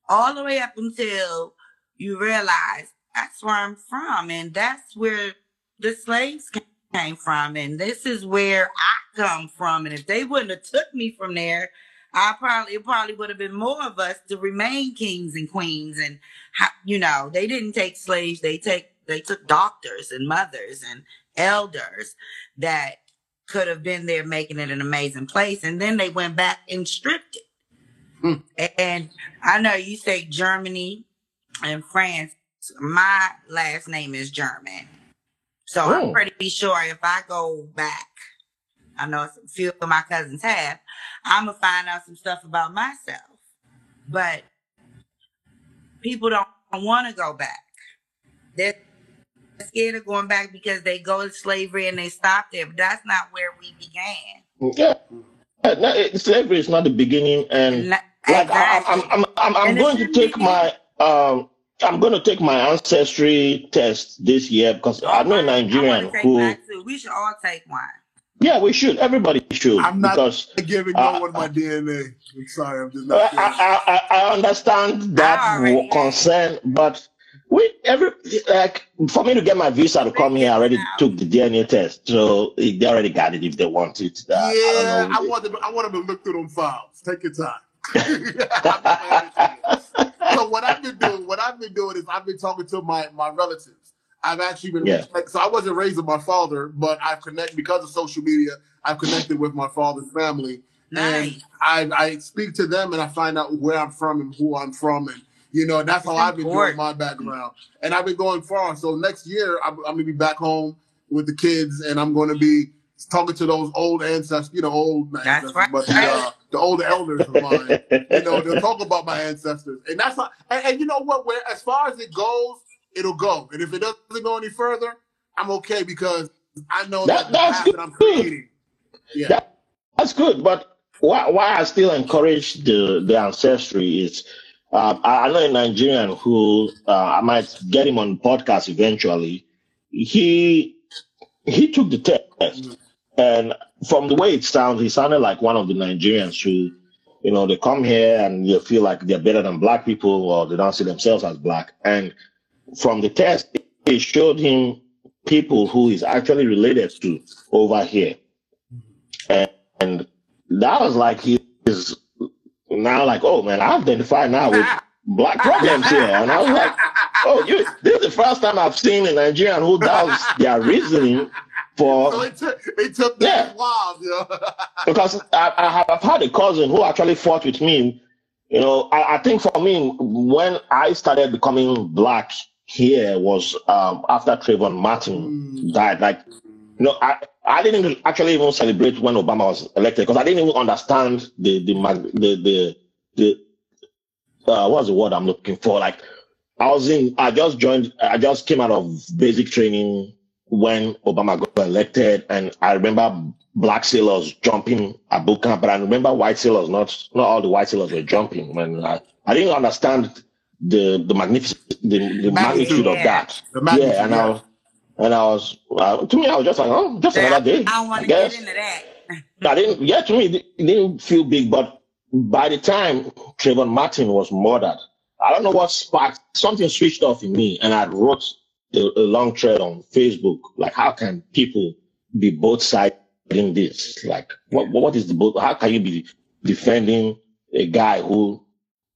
S3: all the way up until you realize that's where I'm from, and that's where the slaves came from, and this is where I come from. And if they wouldn't have took me from there, I probably it probably would have been more of us to remain kings and queens. And you know, they didn't take slaves; they take they took doctors and mothers and elders that could have been there making it an amazing place, and then they went back and stripped it.
S1: Hmm.
S3: And I know you say Germany and France. My last name is German. So I'm
S2: Oh.
S3: pretty sure if I go back, I know a few of my cousins have, I'm to find out some stuff about myself. But people don't want to go back. They're scared of going back because they go to slavery and they stop there. But that's not where we began.
S2: Yeah. No, it- slavery is not the beginning, and like I, I'm, I'm, I'm, I'm
S3: it
S2: going to take my um, I'm going to take my ancestry test this year because I know a Nigerian who.
S3: We should all take one.
S2: Yeah, we should, everybody should,
S1: I'm not
S2: because
S1: giving
S2: uh,
S1: no one my DNA. I'm sorry, I'm just
S2: I,
S1: not doing.
S2: I, I, I understand that
S3: I already
S2: w- concern, but we every like for me to get my visa to come here, I already took the DNA test, so they already got it if they want it. Uh,
S1: yeah,
S2: don't.
S1: I want them. I want them to look through them files. Take your time. <laughs> <laughs> so what I've been doing, what I've been doing is I've been talking to my my relatives. I've actually been
S2: Yeah.
S1: like, so I wasn't raised with my father, but I've connected because of social media. I've connected with my father's family, and I I speak to them and I find out where I'm from and who I'm from, and you know that's how I've been doing my background. And I've been going far. So next year I'm, I'm gonna be back home with the kids, and I'm going to be talking to those old ancestors, you know, old
S3: That's
S1: ancestors,
S3: right.
S1: but the uh, the older elders of mine. You know, they'll <laughs> talk about my ancestors, and that's how, and, and you know what? Where as far as it goes, it'll go, and if it doesn't go any further, I'm okay because I know
S2: That-
S1: that,
S2: that's
S1: path that I'm
S2: good.
S1: creating. Yeah.
S2: That- That's good, but why, why I still encourage the, the ancestry is uh, I know a Nigerian who uh, I might get him on podcast eventually. He he took the test, and from the way it sounds, he sounded like one of the Nigerians who, you know, they come here and they feel like they're better than black people or they don't see themselves as black. And from the test, it showed him people who he's actually related to over here. And, and that was like he is now like, oh man, I've identify now with black problems here. And I was like, oh, you, this is the first time I've seen a Nigerian who does their reasoning
S1: So
S2: for,
S1: it took it took
S2: Yeah.
S1: while, you know. <laughs>
S2: because I, I have I've had a cousin who actually fought with me. You know, I, I think for me, when I started becoming black here was um, after Trayvon Martin
S1: Mm.
S2: died. Like, you know, I, I didn't actually even celebrate when Obama was elected because I didn't even understand the the the the, the uh, what's the word I'm looking for? Like, I was in, I just joined, I just came out of basic training when Obama got elected, and I remember black sailors jumping at boot camp, but I remember white sailors, not not all the white sailors were jumping. When I, I didn't understand the the magnificent the, the magnitude of that.
S1: Magnitude,
S2: Yeah, and I was, and I was, uh, to me, I was just like, oh, just
S3: I
S2: another day. I don't
S3: want to get into that.
S2: I didn't. Yeah, to me, it it didn't feel big, but by the time Trayvon Martin was murdered, I don't know what sparked something switched off in me, and I wrote a, a long thread on Facebook. Like, how can people be both sides in this? Like, what what is the both? How can you be defending a guy who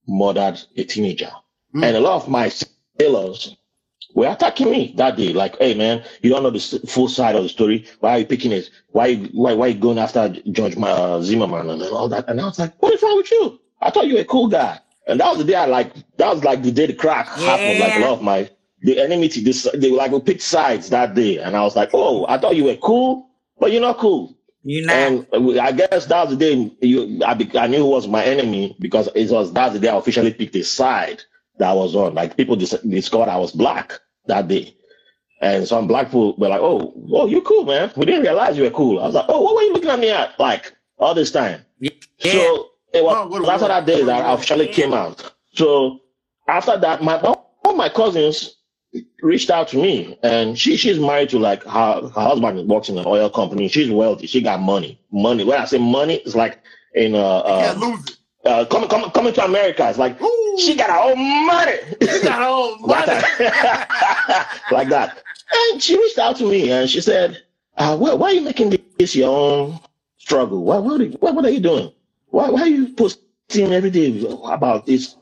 S2: murdered a teenager?
S1: Mm.
S2: And a lot of my sailors were attacking me that day. Like, hey man, you don't know the full side of the story. Why are you picking it? Why why why you going after George uh, Zimmerman and all that? And I was like, what is wrong with you? I thought you were a cool guy. And that was the day I like. That was like the day the crack happened. Like a lot of my the enmity. This they like we picked sides that day, and I was like, oh, I thought you were cool, but you're not cool.
S3: You not.
S2: And I guess that was the day you, I, I knew who was my enemy because it was that's the day I officially picked a side that I was on. Like people dis- discovered I was black that day. And some black people were like, oh, oh, you're cool, man. We didn't realize you were cool. I was like, oh, what were you looking at me at? Like all this time.
S3: Yeah.
S2: So it was
S1: Oh, what a
S2: after that day that I officially
S3: Yeah.
S2: came out. So after that, my all my cousins reached out to me, and she she's married to like her her husband works in an oil company. She's wealthy. She got money. Money. When I say money, it's like in uh,
S1: Can't
S2: uh,
S1: lose it.
S2: Uh coming coming coming to America. It's like
S1: Ooh,
S2: she got her own money.
S1: she got her own <laughs>
S2: like
S1: money.
S2: that. <laughs> like that. And she reached out to me and she said, uh, why, why are you making this your own struggle? Why, what, are, what, what are you doing? Why, why are you posting every day about this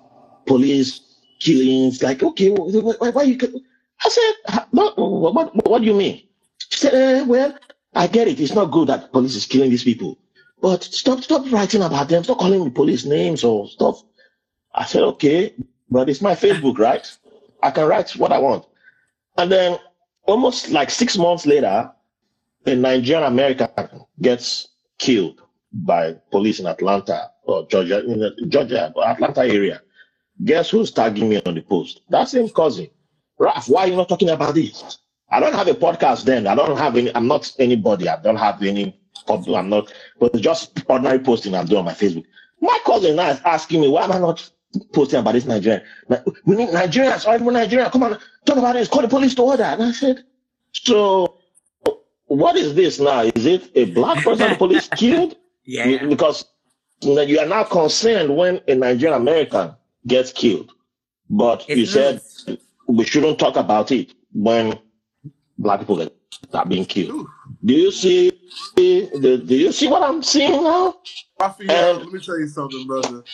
S2: police killings? Like, okay, why, why, why you? I said, what, what, what, what do you mean? She said, eh, well, I get it. It's not good that police is killing these people, but stop, stop writing about them. Stop calling the police names or stuff. I said, okay, but it's my Facebook, right? I can write what I want. And then almost like six months later, a Nigerian American gets killed by police in Atlanta or Georgia, in Georgia, or Atlanta area. Guess who's tagging me on the post? That same cousin. Raf, why are you not talking about this? I don't have a podcast then. I don't have any, I'm not anybody. I don't have any, I'm not, but just ordinary posting I'm doing on my Facebook. My cousin now is asking me, why am I not posting about this Nigerian? We need Nigerians, all Nigerians, come on, talk about this, call the police to order. And I said, so what is this now? Is it a black person the police <laughs> killed?
S3: yeah.
S2: Because you are now concerned when a Nigerian American gets killed. But you
S3: It's
S2: said we shouldn't talk about it when black people get are being killed.
S1: Ooh.
S2: Do you see the do you see what I'm seeing now?
S1: Raphael,
S2: And-
S1: let me tell you something, brother.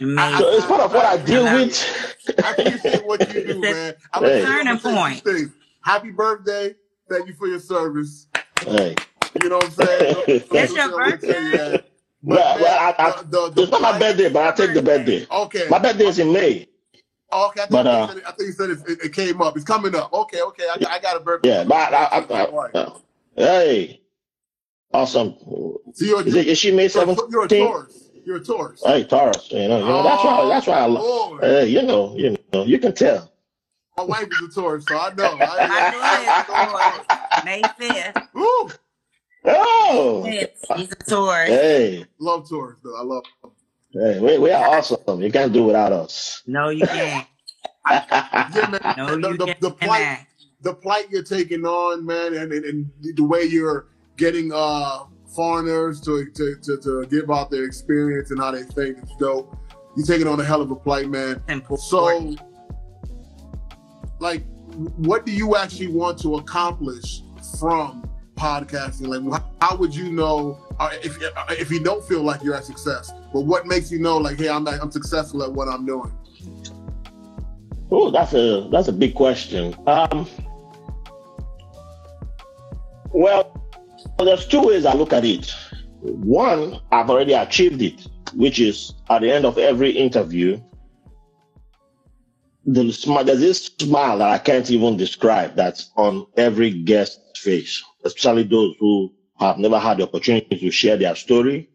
S3: Amazing.
S2: So it's part of what I deal with.
S1: I appreciate what you do, <laughs> man. I'm
S2: Hey.
S3: Turning point.
S1: things. Happy birthday. Thank you for your service.
S2: Hey.
S1: You know what I'm saying?
S3: It's <laughs> your
S1: I'm gonna tell you that. But,
S2: Well,
S1: man,
S2: well, I- I-
S1: the- the- the
S2: It's not my birthday, but I take the birthday.
S1: Okay.
S2: My birthday is in May.
S1: Oh, okay. I think,
S2: but,
S1: you
S2: uh,
S1: said it, I think you said it, it, it came up. It's coming up. Okay, okay. I, got- I got a birthday.
S2: Yeah, but I, I, I,
S1: Right.
S2: I- hey, awesome.
S1: So you're,
S2: Is, it, is she May
S1: you're, you're a
S2: seventeenth?
S1: Taurus. You're a Taurus.
S2: Hey, Taurus. You know, you know that's why. That's why I love.
S1: Lord.
S2: Hey, you know, you know, you can tell.
S1: My wife is a Taurus, so I know.
S3: My <laughs>
S1: I,
S3: daughter May 5th.
S1: Woo!
S2: Oh,
S3: Yes, he's a Taurus.
S2: hey,
S1: Love Taurus, though. I love.
S2: hey, we, we are awesome. You can't do without us.
S3: No, you can't. <laughs>
S1: Yeah, man.
S3: No,
S1: the,
S3: you
S1: the,
S3: can't.
S1: the plight, the plight you're taking on, man, and, and, and the way you're getting uh foreigners to, to, to, to give out their experience and how they think it's dope. You're taking on a hell of a plight, man.
S3: Simple.
S1: So, like, what do you actually want to accomplish from podcasting? Like, how would you know uh, if if you don't feel like you're at success? But what makes you know, like, hey, I'm I'm successful at what I'm doing?
S2: Oh, that's a that's a big question. Um, well, there's two ways I look at it. One, I've already achieved it, which is at the end of every interview, the smile, there's this smile that I can't even describe that's on every guest's face, especially those who have never had the opportunity to share their story.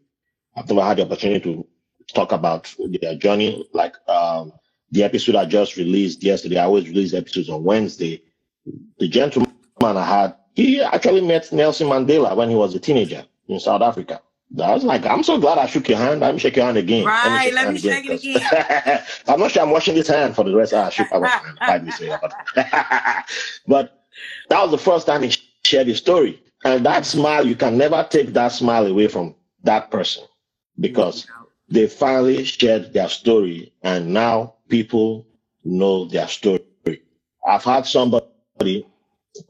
S2: I've never had the opportunity to talk about their journey. Like um, the episode I just released yesterday, I always release episodes on Wednesday. The gentleman I had, he actually met Nelson Mandela when he was a teenager in South Africa. I was like, I'm so glad I shook your hand. Let me shake your hand again.
S3: Right, let me shake,
S2: your hand
S3: shake it
S2: because- <laughs> I'm not sure I'm washing this hand for the rest. I shook my hand. Why did you say <laughs> but that was the first time he shared his story. And that smile, you can never take that smile away from that person because they finally shared their story and now people know their story. I've had somebody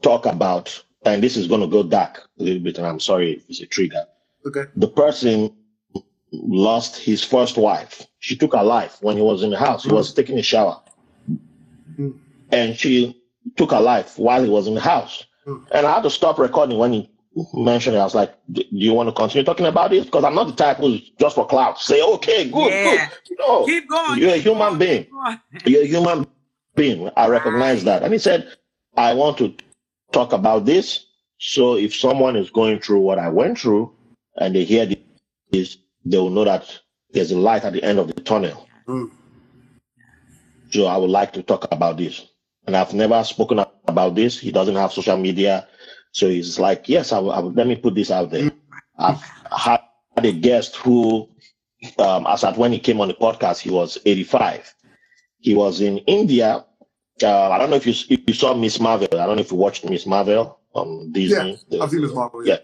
S2: talk about, and this is going to go dark a little bit, and I'm sorry if it's a trigger.
S1: Okay.
S2: The person lost his first wife. She took her life when he was in the house. He was taking a shower.
S1: Mm.
S2: And she took her life while he was in the house.
S1: Mm.
S2: And I had to stop recording when he mentioned it. I was like, do you want to continue talking about this? Because I'm not the type who's just for clout. Say, okay, good,
S3: Yeah.
S2: good. No,
S3: Keep going.
S2: you're a human
S3: going,
S2: being. You're a human being. I recognize
S3: Right.
S2: that. And he said, I want to talk about this. So if someone is going through what I went through and they hear this, they will know that there's a light at the end of the tunnel.
S1: Mm.
S2: So I would like to talk about this. And I've never spoken about this. He doesn't have social media. So he's like, yes, I will, I will- let me put this out there. I've had a guest who, um, as at when he came on the podcast, he was 85. He was in India. Uh, I don't know if you, if you saw Ms. Marvel. I don't know if you watched Ms. Marvel on Disney.
S1: Yeah, I've seen this Marvel.
S2: Yeah.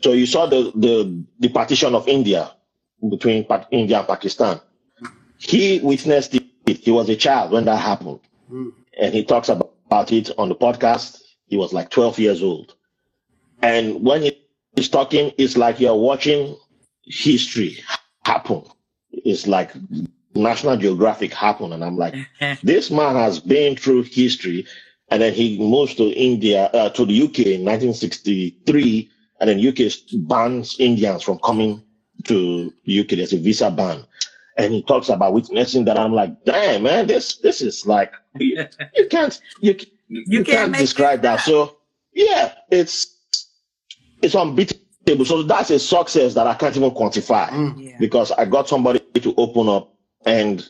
S2: So you saw the, the, the partition of India between India and Pakistan. He witnessed it. He was a child when that happened.
S1: Mm.
S2: And he talks about, about it on the podcast. He was like 12 years old. And when he- he's talking, it's like you're watching history happen. It's like National Geographic happen. And I'm like, this man has been through history and then he moves to India, uh, to the UK in 1963 and then UK bans Indians from coming to UK. There's a visa ban. And he talks about witnessing that. I'm like, damn, man, this, this is like, you, you can't, you, you,
S3: can't
S2: can't describe
S3: this
S2: that. So yeah, it's, it's unbeatable. So that's a success that I can't even quantify
S1: Mm.
S3: Yeah.
S2: because I got somebody to open up and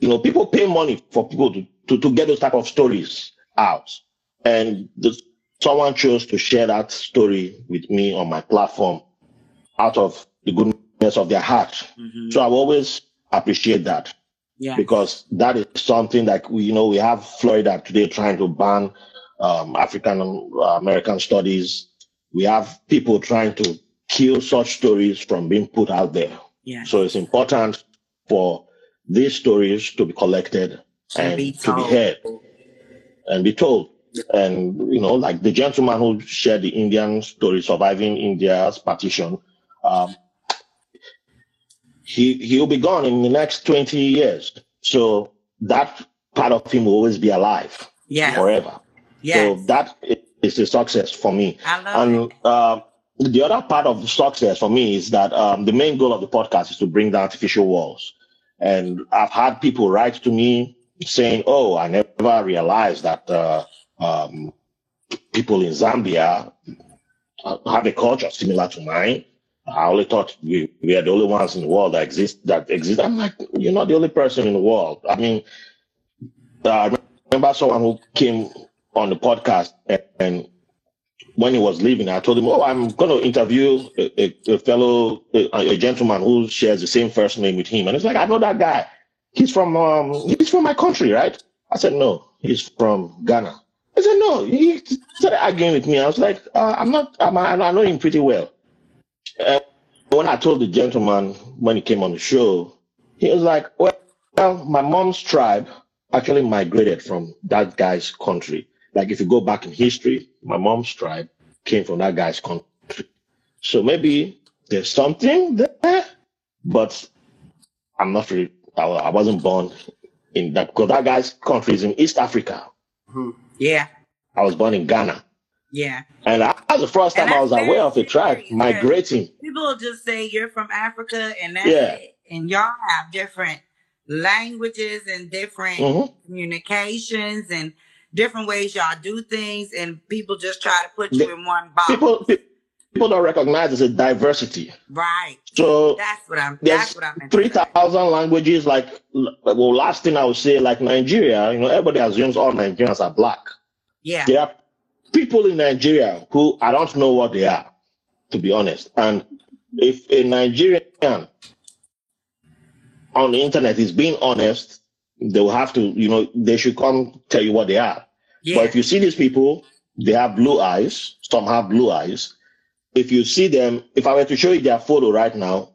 S2: you know people pay money for people to to, to get those type of stories out and the, someone chose to share that story with me on my platform out of the goodness of their heart
S3: Mhm.
S2: so i always appreciate that
S3: Yeah.
S2: because that is something that we you know we have florida today trying to ban um, african uh, american studies we have people trying to kill such stories from being put out there
S3: Yeah.
S2: so it's important for these stories to be collected and
S3: be
S2: to be heard and be told. And you know, like the gentleman who shared the Indian story surviving India's partition, um, he he'll be gone in the next twenty years. So that part of him will always be alive
S3: Yeah.
S2: forever.
S3: Yes.
S2: So that is a success for me.
S3: I love
S2: And uh, the other part of the success for me is that um, the main goal of the podcast is to bring down artificial walls. And I've had people write to me saying, "Oh, I never realized that uh, um, people in Zambia uh, have a culture similar to mine. I only thought we, we are the only ones in the world that exist that exist." I'm like, "You're not the only person in the world." I mean, uh, I remember someone who came on the podcast and, and when he was leaving, I told him, "Oh, I'm going to interview a, a, a fellow, a, a gentleman who shares the same first name with him." And it's like, "I know that guy. He's from um, he's from my country, right?" I said, "No, he's from Ghana." I said, "No." He started arguing with me. I was like, uh, "I'm not. I'm, I know him pretty well." When I told the gentleman when he came on the show, he was like, "Well, well my mom's tribe actually migrated from that guy's country." Like if you go back in history, my mom's tribe came from that guy's country. So maybe there's something there, but I'm not really, I, I wasn't born in that because that guy's country is in East Africa.
S1: Mhm.
S3: Yeah.
S2: I was born in Ghana.
S3: Yeah.
S2: And that was the first time I
S3: that's
S2: was aware
S3: very
S2: of a tribe migrating.
S3: People just say you're from Africa and that's
S2: Yeah.
S3: it. And y'all have different languages and different
S2: Mhm.
S3: communications and different ways y'all do things and people just try to put you in one box.
S2: People, people don't recognize there's a diversity.
S3: right.
S2: So
S3: That's what I'm that's what I'm
S2: three thousand languages. Like, well, last thing I would say, like Nigeria, you know, everybody assumes all Nigerians are black.
S3: Yeah.
S2: There are people in Nigeria who I don't know what they are, to be honest. And if a Nigerian on the internet is being honest, they will have to, you know, they should come tell you what they are.
S3: Yeah.
S2: But if you see these people, they have blue eyes. Some have blue eyes. If you see them, if I were to show you their photo right now,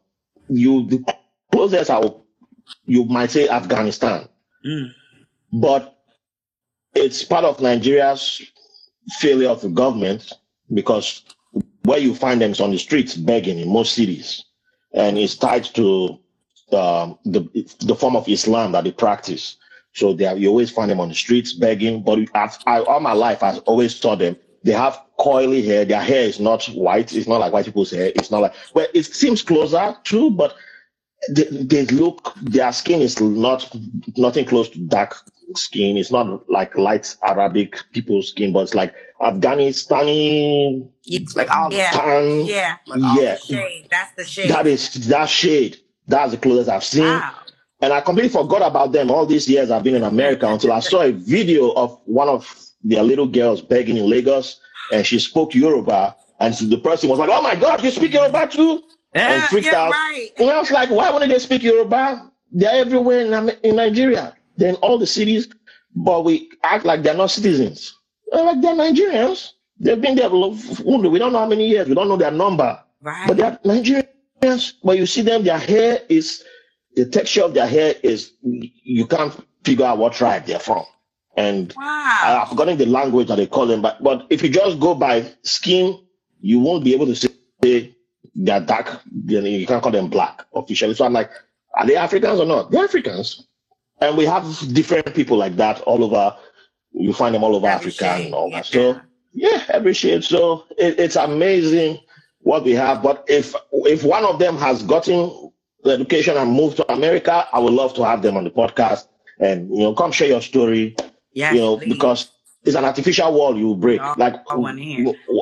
S2: you closest I will, you might say Afghanistan,
S3: Mm.
S2: but it's part of Nigeria's failure of the government because where you find them is on the streets begging in most cities, and it's tied to um, the the form of Islam that they practice. So they are, you always find them on the streets begging. But I've, I, all my life, I always saw them. They have coily hair. Their hair is not white. It's not like white people's hair. It's not like well, it seems closer too, but they, they look. Their skin is not nothing close to dark skin. It's not like light Arabic people's skin, but it's like Afghanistani,
S3: It's
S2: like
S3: Yeah.
S2: Afghan.
S3: Yeah.
S1: Like,
S2: Yeah,
S3: Shade. That's the shade.
S2: that is that shade. That's the closest I've seen.
S3: wow.
S2: And I completely forgot about them all these years I've been in America until I saw a video of one of their little girls begging in Lagos and she spoke Yoruba. And so the person was like, Oh my God, you speak Yoruba too? And freaked
S3: yeah,
S2: out.
S3: right.
S2: And I was like, Why wouldn't they speak Yoruba? They're everywhere in, in Nigeria. They're in all the cities, but we act like they're not citizens. They're like they're Nigerians. They've been there, we don't know how many years, we don't know their number.
S3: Right.
S2: But they're Nigerians. But you see them, their hair is the texture of their hair is you can't figure out what tribe they're from. And
S3: wow.
S2: I've forgotten the language that they call them, but but if you just go by skin, you won't be able to say they're dark. You know, you can't call them black officially. So I'm like, are they Africans or not? They're Africans. And we have different people like that all over. You find them all over
S3: Every
S2: Africa
S3: shade,
S2: and all
S3: yeah.
S2: that. So yeah, every shade. So it, it's amazing what we have. But if if one of them has gotten the education and moved to America, I would love to have them on the podcast and you know come share your story.
S3: Yeah,
S2: you know
S3: please.
S2: because it's an artificial wall you break.
S3: Oh,
S2: like
S3: I.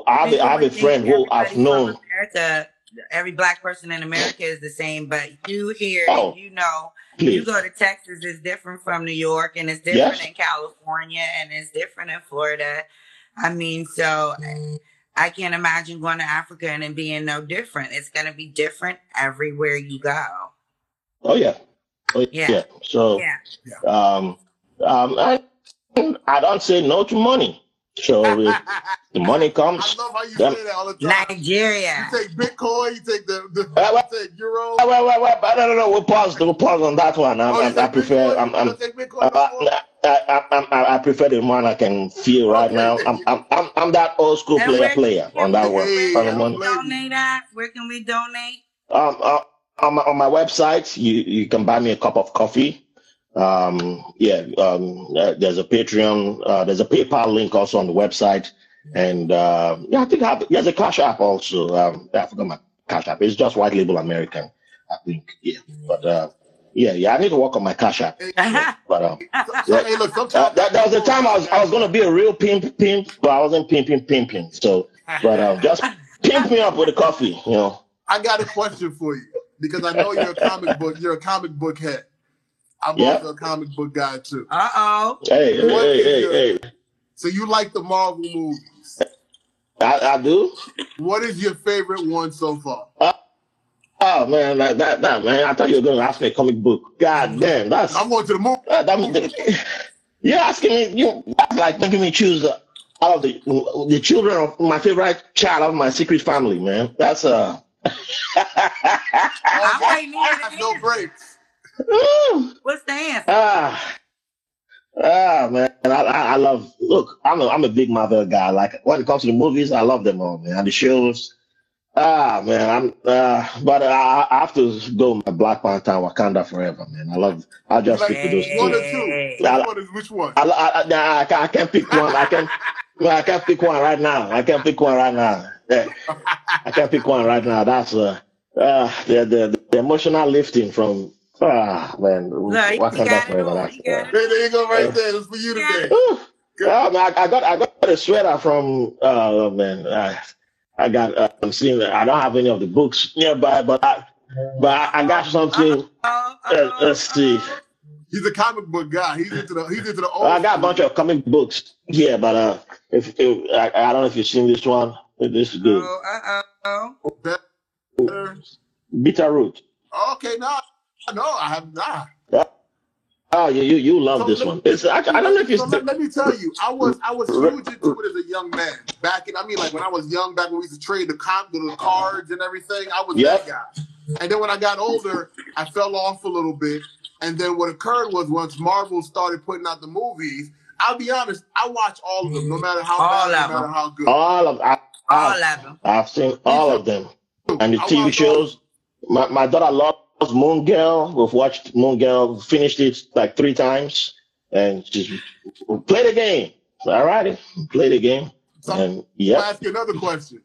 S2: I have, a- I have a friend who I've known.
S3: America, every black person in America is the same, but you hear,
S2: Oh,
S3: you know, you go to Texas, it's different from New York, and it's different
S2: yes,
S3: in California, and it's different in Florida. I mean, so I can't imagine going to Africa and it being no different. It's going to be different everywhere you go.
S2: oh yeah, oh
S3: Yeah.
S2: yeah. So
S3: Yeah.
S2: um, um, I, I don't say no to money. So <laughs> if the money
S1: I
S2: comes,
S1: love how you
S2: them.
S1: say that all the time.
S3: Nigeria.
S1: You take Bitcoin, you take the, the
S2: Wait, wait,
S1: you take Euro.
S2: wait, wait, wait, but no, no, no. We'll pause. We'll pause on that one. I'm,
S1: Oh,
S2: I'm, I prefer.
S1: Bitcoin?
S2: I'm, I'm,
S1: don't take Bitcoin
S2: Uh,
S1: before?
S2: I, I, I, I prefer the one I can feel right now. I'm, I'm, I'm, I'm that old school player
S3: where
S2: player on that one.
S1: Hey,
S2: On the
S3: where can we donate at? Where can we donate?
S2: Um, uh, on my, on my website, you, you can buy me a cup of coffee. Um, yeah, um, uh, there's a Patreon, uh, there's a PayPal link also on the website. And, uh, yeah, I think I have, there's a Cash App also. Um, I forgot my Cash App. It's just White Label American, I think. Yeah. But, uh, yeah, yeah, I need to work on my Cash App. <laughs> But, um, <laughs>
S1: so, so,
S2: yeah.
S1: hey, look,
S2: Uh, that, that was the time I was I was gonna be a real pimp pimp, but I wasn't pimping pimping. So, but uh, just pimp me up with a coffee, you know.
S1: I got a question for you because I know you're a comic book. You're a comic book head. I'm
S2: Yeah.
S1: also a comic book guy too.
S3: Uh oh.
S2: Hey, hey,
S1: What
S2: hey,
S1: is
S2: hey,
S1: your-
S2: hey.
S1: So you like the Marvel movies?
S2: I, I do.
S1: What is your favorite one so far?
S2: Oh man, that, that that man. I thought you were gonna ask me a comic book. God damn, that's
S1: I'm going to the movie.
S2: uh, that, you're asking me. You that's like making me choose uh, out of the the children of my favorite child of my secret family, man. That's uh.
S3: I'm waiting to hear the
S1: no
S3: answer.
S1: breaks.
S3: What's the answer?
S2: Ah, ah, man, I, I, I love. Look, I'm a, I'm a big Marvel guy. Like when it comes to the movies, I love them all, man. And the shows. Ah, man, I'm. Uh, but I, I have to go with my Black Panther, and Wakanda forever, man. I love. I'll just stick with those
S1: One
S2: two.
S1: or two.
S3: Hey.
S1: Which one is which one?
S2: I, I, I, I, can't, I can't pick one. I can. Well, I can't pick one right now. I can't pick one right now. Yeah. I can't pick one right now. That's uh, uh the, the the emotional lifting from ah man,
S3: Look, you
S2: Wakanda
S3: got it
S2: forever.
S3: all.
S2: That's
S3: You got
S2: uh,
S3: it
S1: Hey, there you go, right
S2: Yeah.
S1: there. That's for you
S3: Yeah.
S1: today.
S2: Ooh.
S1: Good.
S2: Oh, man, I, I got I got a sweater from uh man. I, I got uh, I'm seeing that I don't have any of the books nearby, but I but I, I got something.
S3: Oh,
S2: Uh, let's see.
S1: He's a comic book guy. He's into the he's into the old.
S2: I got a bunch of comic books Yeah, but uh, if, if I, I don't know if you've seen this one. This is good.
S3: Oh, uh oh.
S1: Better.
S2: Bitter root.
S1: Okay, no, no, I have not.
S2: Oh, you you, you love
S1: So
S2: this
S1: let-
S2: one. It's I, I don't know if
S1: So
S2: you.
S1: let, let me tell you, I was I was huge into it as a young man. Back in, I mean, like when I was young, back when we used to trade the comp, the cards and everything. I was
S2: Yep.
S1: that guy. And then when I got older, I fell off a little bit. And then what occurred was once Marvel started putting out the movies, I'll be honest, I watch all of them, no matter how
S3: All
S1: bad,
S3: of
S1: no matter
S3: them.
S1: how good.
S2: All of I,
S3: All
S2: I,
S3: of them.
S2: I've seen all of them, and the
S1: I
S2: TV
S1: watch all-
S2: shows. My my daughter loves Moon Girl. We've watched Moon Girl, finished it like three times, and just play the game. All righty, play the game,
S1: So
S2: and
S1: I'll
S2: yeah,
S1: ask you another question.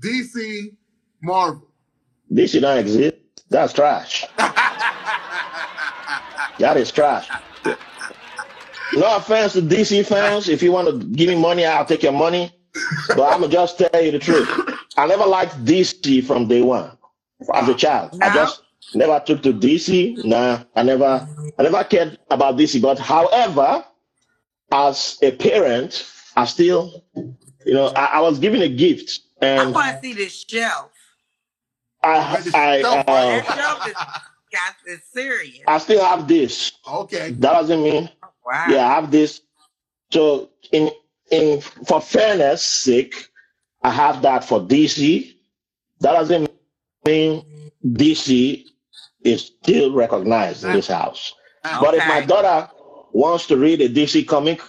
S1: DC, Marvel.
S2: this should not exist. That's trash. <laughs> That is trash. No offense to DC fans. If you want to give me money, I'll take your money. But I'm gonna just tell you the truth. I never liked DC from day one. As a child, I just never took to DC. Nah, I never, I never cared about DC. But however, as a parent, I still, you know, I, I was given a gift,
S3: I
S2: and
S3: want to see this shelf.
S2: I, I,
S1: That
S2: uh,
S3: That shelf is got this serious.
S2: I still have this.
S1: okay.
S2: That doesn't mean
S3: Wow.
S2: yeah, I have this. So in in for fairness sake, I have that for DC. That doesn't mean DC is still recognized in this house. But if my daughter wants to read a DC comic,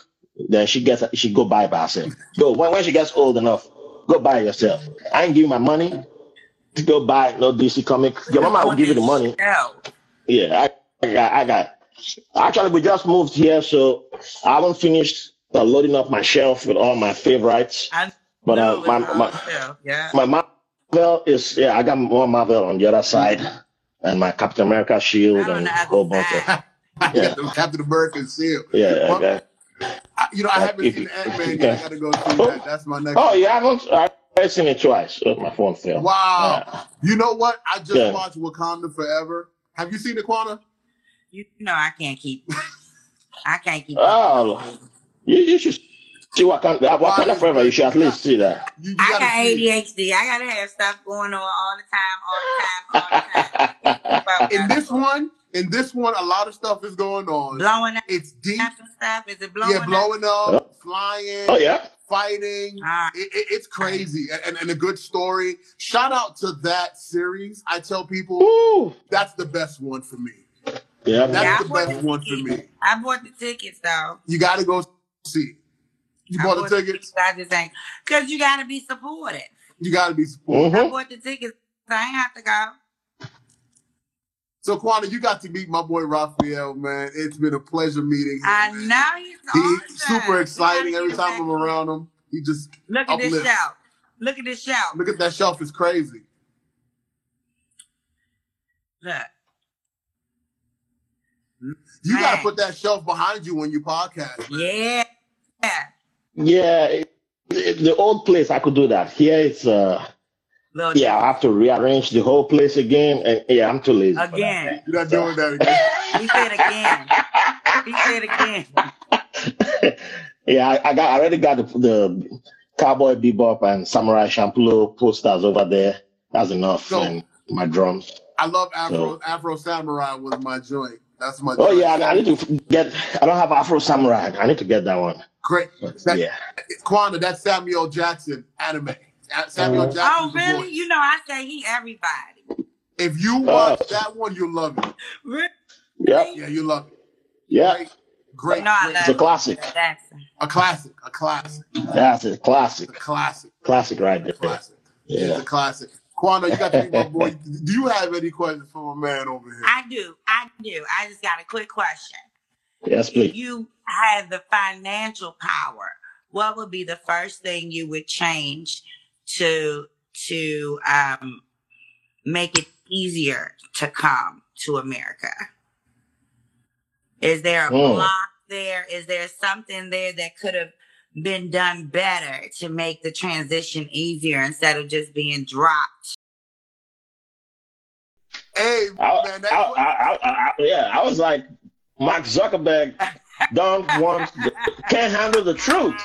S2: then she gets she go buy by herself. Go when, when she gets old enough, go buy yourself. I ain't give you my money to go buy no DC comic. Your mama will give you the money. Yeah, I, I got, I got. Actually, we just moved here, so I haven't finished uh, loading up my shelf with all my favorites.
S3: I
S2: But uh, my my.
S3: Yeah.
S2: my Marvel is yeah, I got more Marvel on the other side, and my Captain America shield and
S3: don't
S2: a whole bunch of <laughs> Yeah.
S1: Captain America seal.
S2: yeah. I
S1: Well,
S2: got-
S1: I, you know, I haven't
S2: if-
S1: seen Ant Man
S2: if-
S1: yet. I gotta go see oh. that. That's my next.
S2: Oh, you haven't? I- I've seen it twice. Oh, my phone fell.
S1: Wow.
S2: Yeah.
S1: You know what? I just
S2: Yeah.
S1: watched Wakanda Forever. Have you seen it, Quana?
S3: You know I can't keep. I can't keep.
S2: Oh, you, you should see Wakanda what kind of forever. You should at least see that.
S1: You, you
S3: I
S1: gotta
S3: got
S1: see it.
S3: ADHD. I gotta have stuff going on all the time, all the time, all the time. <laughs>
S1: In this one, in this one, a lot of stuff is going on.
S3: blowing up
S1: It's deep.
S3: stuff. Is it blowing
S1: Yeah,
S3: up?
S1: blowing up, flying,
S2: Oh yeah.
S1: fighting.
S3: Ah,
S1: It, it- it's crazy and, and, and a good story. Shout out to that series. I tell people
S2: Ooh.
S1: that's the best one for me.
S2: Yeah.
S1: That's
S3: Yeah,
S1: the best
S3: the
S1: one for me.
S3: I bought the tickets though.
S1: You got to go see. It. You
S3: I
S1: bought
S3: bought
S1: the tickets.
S3: I just ain't because you gotta be supportive.
S1: You got to be supportive.
S3: I
S2: Mhm.
S3: bought the tickets. So I ain't have to go.
S1: So, Quana, you got to meet my boy Raphael, man. It's been a pleasure meeting him.
S3: I
S1: man.
S3: know he's
S1: He's
S3: awesome.
S1: super exciting every time I'm around him. He just
S3: Look at this
S1: uplift.
S3: shelf. Look at this shelf.
S1: look at that shelf. It's crazy.
S3: Look.
S1: You got to put that shelf behind you when you podcast. man.
S3: Yeah. Yeah.
S2: Yeah. it- it- the old place I could do that. Here it's uh
S3: Little
S2: yeah, I have to rearrange the whole place again. And yeah, I'm too lazy.
S3: Again.
S1: You're not doing that again.
S3: He said again. He said again. <laughs>
S2: yeah, I, I got I already got the, the Cowboy Bebop and Samurai Champloo posters over there. That's enough.
S1: So-
S2: and my drums.
S1: I love Afro Afro Samurai was my joint. That's my.
S2: Oh
S1: joint.
S2: yeah, I, I need to get. I don't have Afro Samurai. I need to get that one.
S1: Great. That,
S2: Yeah.
S1: Quana, that's Samuel Jackson anime. Uh, Samuel
S2: Mhm.
S1: Jackson.
S3: Oh, really? You know, I say he everybody.
S1: If you watch that one, you'll love it.
S3: Really?
S2: Yep.
S1: Yeah, you love it.
S2: Yeah.
S1: Great, great.
S3: No,
S1: great.
S2: It's a classic.
S3: Jackson.
S1: A classic. A classic.
S2: That's a classic.
S1: A classic.
S2: Classic right there.
S1: classic. It's
S2: Yeah.
S1: a classic. Quana, you got to meet my boy. <laughs> Do you have any questions for my man over here?
S3: I do. I do. I just got a quick question.
S2: Yes,
S3: If
S2: please.
S3: you had the financial power, what would be the first thing you would change to to um, make it easier to come to America? Is there a
S2: Hmm.
S3: block there? Is there something there that could have been done better to make the transition easier instead of just being dropped?
S1: Hey,
S2: I,
S1: man,
S2: I,
S1: that,
S2: I, I, I, yeah, I was like, Mark Zuckerberg <laughs> don't want, can't handle the truth.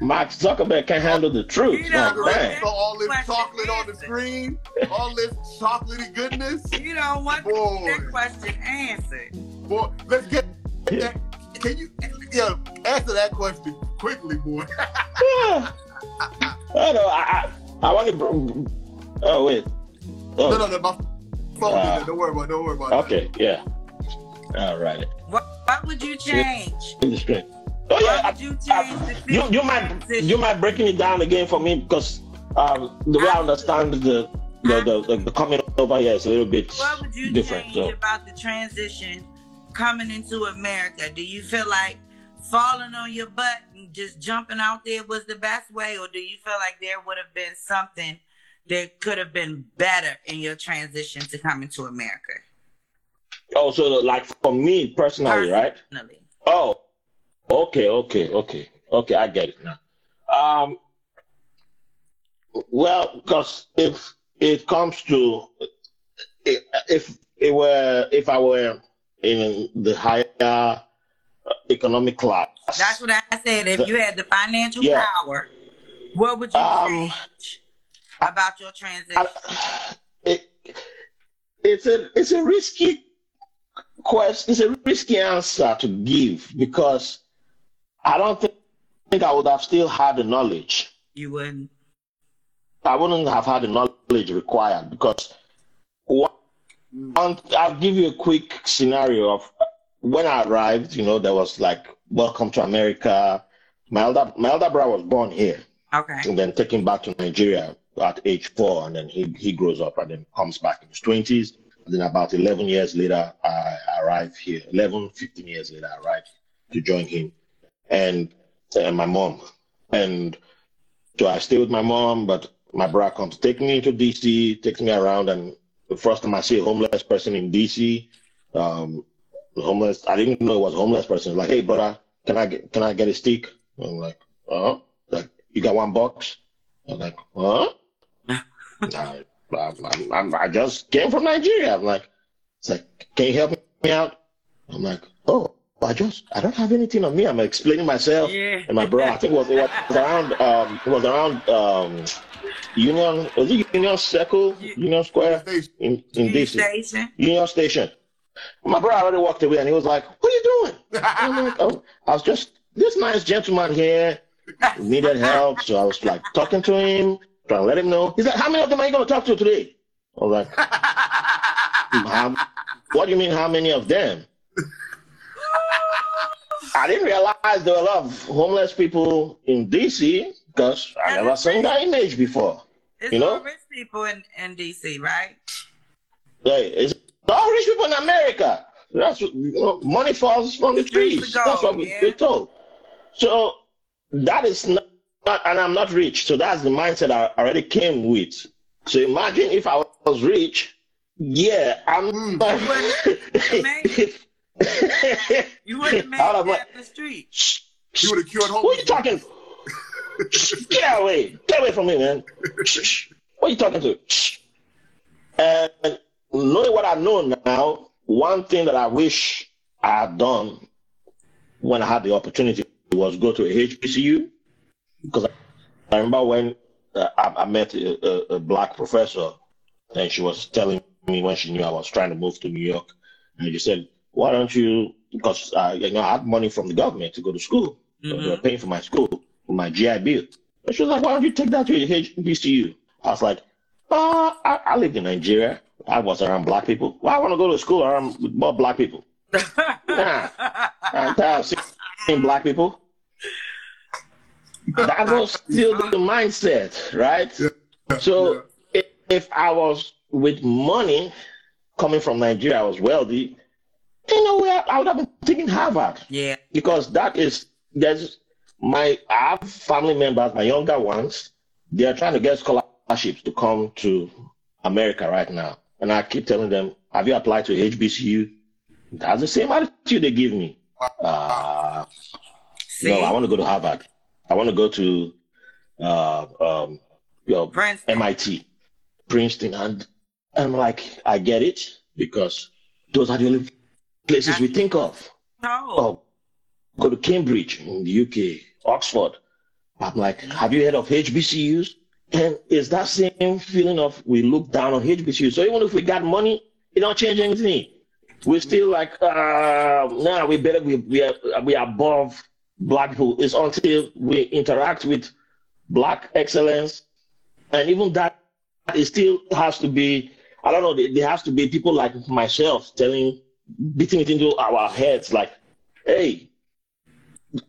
S2: Mark Zuckerberg can't handle the truth.
S3: You know,
S2: Like, man.
S1: so all this
S3: Question
S1: chocolate on the screen, all this chocolatey goodness.
S3: You don't want
S1: Boy.
S3: that question answered.
S1: Boy, let's get that. Can you yeah, answer that question quickly, boy?
S2: Yeah. <laughs> I don't know. I, I, I want to Oh wait. Oh,
S1: No, no, no. My phone.
S2: Ah.
S1: don't worry about. it, Don't worry about. it.
S2: okay, yeah. All right.
S3: What, what would you change?
S2: In the screen. Oh yeah,
S3: What
S2: I-
S3: would you
S2: I- you you might you might breaking it down again for me because um, the way I understand the the, the, the, the coming over here is a little bit
S3: What would you
S2: different.
S3: change
S2: So
S3: about the transition coming into America? Do you feel like falling on your butt and just jumping out there was the best way, or do you feel like there would have been something that could have been better in your transition to coming to America?
S2: Also like for me personally, right?
S3: Personally.
S2: Oh, okay, okay, okay, okay. I get it now. Um, well, because if it comes to if it were if I were in the higher economic class,
S3: That's what I said. If you had the financial
S2: Yeah.
S3: power, what would you
S2: Um,
S3: change about your transition?
S2: I, it, it's a it's a risky question. It's a risky answer to give because I don't think, think I would have still had the knowledge.
S3: you wouldn't.
S2: I wouldn't have had the knowledge required because one, one- I'll give you a quick scenario of when I arrived. You know, there was like "Welcome to America." My elder my elder brother was born here
S3: Okay.
S2: and then taken back to Nigeria at age four, and then he, he grows up and then comes back in his twenties. Then about 11 years later, I arrive here. 11, 15 years later, I arrive to join him and, and my mom. And so I stay with my mom, but my brother comes to take me to DC, takes me around, and the first time I see a homeless person in DC, um, homeless, I didn't know it was a homeless person. Like, hey, brother, can I get, can I get a stick? I'm like, uh, like, you got one box? I'm like, huh? <laughs> I, I, I, I just came from Nigeria. I'm like, it's like, can you help me out? I'm like, oh, I just, I don't have anything on me. I'm explaining myself.
S3: Yeah.
S2: And my brother, I think it was, it was around, um, it was around, um, Union, was it Union Circle, Union Square
S1: Station.
S2: in, in
S3: Police
S2: DC,
S3: station.
S2: Union Station. My brother already walked away and he was like, what are you doing? I'm like, oh, I was just, this nice gentleman here <laughs> needed help. So I was like talking to him, trying to let him know. He's like, how many of them are you going to talk to today? I was like, <laughs> how, what do you mean, how many of them? <laughs> I didn't realize there were a lot of homeless people in DC because I never seen that image before.
S3: It's
S2: You know?
S3: all rich people in, in DC, right?
S2: Hey, it's all rich people in America. That's what, you know, money falls from the trees. That's what we,
S3: yeah.
S2: we're told. So that is not, not, and I'm not rich. So that's the mindset I already came with. So imagine if I was rich. Yeah, I'm.
S1: Mm.
S3: You wouldn't have made
S2: Out of
S3: it
S2: my-
S3: up the street.
S1: He would have cured
S2: Who are you talking? Get away! Get away from me, man! What are you talking to? And knowing what I know now, one thing that I wish I had done when I had the opportunity was go to a HBCU because I remember when uh, I, I met a, a, a black professor and she was telling me when she knew I was trying to move to New York, and she said, "Why don't you?" Because uh, you know I had money from the government to go to school. So they were
S3: Mhm.
S2: paying for my school, for my GI Bill. And she was like, why don't you take that to your HBCU? I was like, uh, I, I lived in Nigeria. I was around black people. Why I want to go to school around with more black people? Nah, I'm tired of seeing black people. That was still the mindset, right? So if, if I was with money coming from Nigeria, I was wealthy, you know, where I would have been thinking Harvard
S3: yeah.
S2: because that is there's my I have family members, my younger ones, they are trying to get scholarships to come to America right now. And I keep telling them, have you applied to HBCU? That's the same attitude they give me. Uh, no, I want to go to Harvard. I want to go to uh, um, you know,
S3: Princeton.
S2: MIT, Princeton, and I'm like, I get it because those are the only places we think of.
S3: No.
S2: Oh, go to Cambridge in the UK, Oxford. I'm like, have you heard of HBCUs? And it's that same feeling of we look down on HBCUs. So even if we got money, it don't change anything. We're still like, uh, nah, we better, we, we, are, we are above black people. It's until we interact with black excellence. And even that it still has to be. I don't know. There has to be people like myself telling, beating it into our heads, like, "Hey,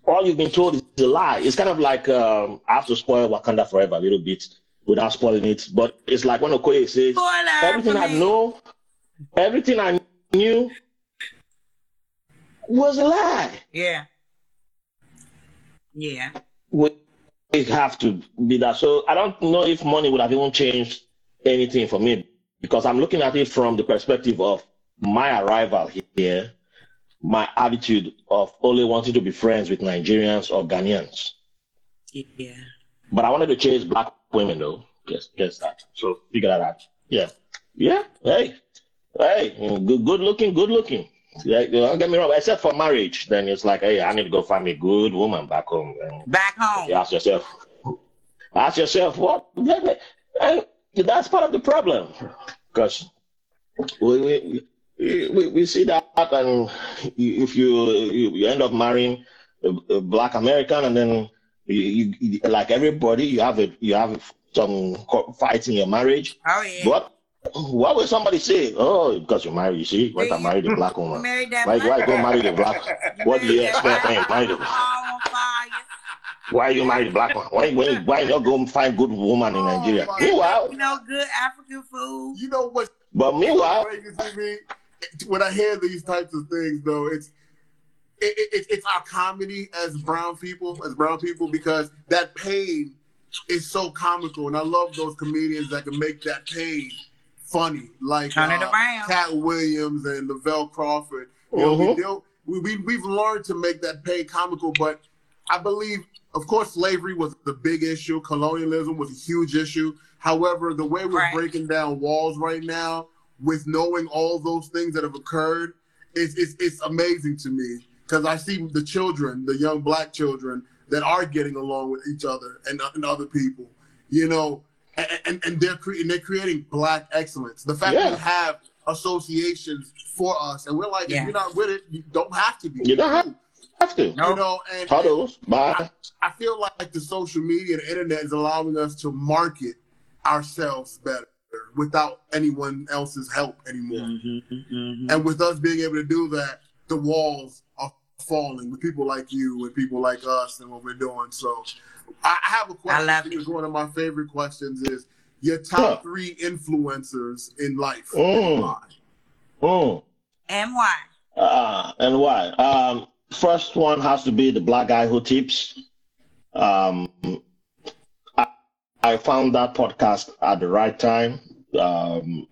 S2: all you've been told is a lie." It's kind of like um, I have to spoil Wakanda forever a little bit without spoiling it, but it's like when Okoye says,
S3: Spoiler
S2: "Everything I know, everything I knew was a lie."
S3: Yeah. Yeah.
S2: we have to be that. So I don't know if money would have even changed anything for me because I'm looking at it from the perspective of my arrival here, my attitude of only wanting to be friends with Nigerians or Ghanaians.
S3: Yeah.
S2: But I wanted to chase black women though. Guess guess that. So figure that out. Yeah. Yeah. Hey. Hey. Good good looking, good looking. Yeah, don't get me wrong, except for marriage, then it's like, hey, I need to go find me a good woman back home. And
S3: Back home.
S2: you ask yourself, ask yourself, what? And that's part of the problem, because we, we, we, we see that, and if you you, end up marrying a, a black American, and then you, you, like everybody, you have a you have some fights in your marriage.
S3: Oh yeah.
S2: What? What will somebody say? Oh, because you're married, you see, went and married a black
S3: You
S2: woman. <laughs>
S3: married that
S2: Why,
S3: black
S2: why go marry the black? <laughs> What do you
S3: married that
S2: expect?
S3: black
S2: Hey, marry the
S3: woman on fire.
S2: Why you marry the black one? Why, why, why you not go find good woman in
S1: Oh,
S2: Nigeria?
S1: my
S2: Meanwhile,
S3: You know, good African food.
S1: You know what?
S2: but meanwhile,
S1: crazy me? When I hear these types of things, though, it's it, it, it's our comedy as brown people, as brown people, because that pain is so comical, and I love those comedians that can make that pain funny, like
S3: Turn it
S1: uh,
S3: around.
S1: Katt Williams and Lavell Crawford. You know, we
S2: Mhm.
S1: deal, we, we we've learned to make that pain comical, but I believe, of course, slavery was the big issue. Colonialism was a huge issue. However, the way we're
S3: Right.
S1: breaking down walls right now, with knowing all those things that have occurred, it's it's, it's amazing to me because I see the children, the young black children that are getting along with each other and, and other people, you know, and and, and they're cre- and they're creating black excellence. The fact that we have associations for us, and we're like,
S3: Yeah.
S1: if you're not with it, you don't have to be.
S2: You don't have- have to.
S3: No.
S1: You know, and,
S2: Huddles, bye.
S1: I feel like the social media, the internet is allowing us to market ourselves better without anyone else's help anymore.
S3: Mm-hmm,
S1: And with us being able to do that, the walls are falling with people like you and people like us and what we're doing. So I I have a question.
S3: I love
S1: It's one of my favorite questions is your top
S2: Huh.
S1: three influencers in life. Why?
S2: Mm.
S3: And why?
S2: Uh, and why? Um, first one has to be the black guy who tips. Um, I, I found that podcast at the right time. Um,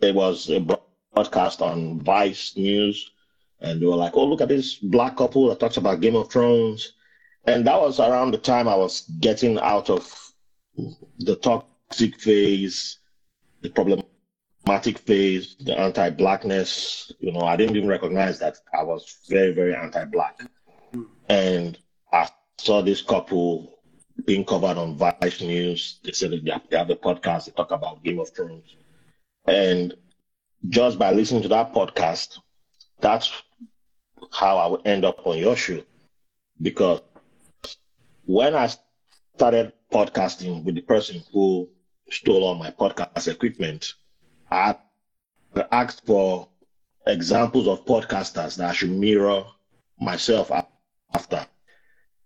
S2: it was a broadcast on Vice News, and they were like, "Oh, look at this black couple that talks about Game of Thrones," and that was around the time I was getting out of the toxic phase, the problematic phase, the anti-blackness. You know, I didn't even recognize that I was very, very anti-black, and I saw this couple being covered on Vice News. They said they have, they have a podcast. They talk about Game of Thrones, and just by listening to that podcast, that's how I would end up on your show. Because when I started podcasting with the person who stole all my podcast equipment, I asked for examples of podcasters that I should mirror myself after.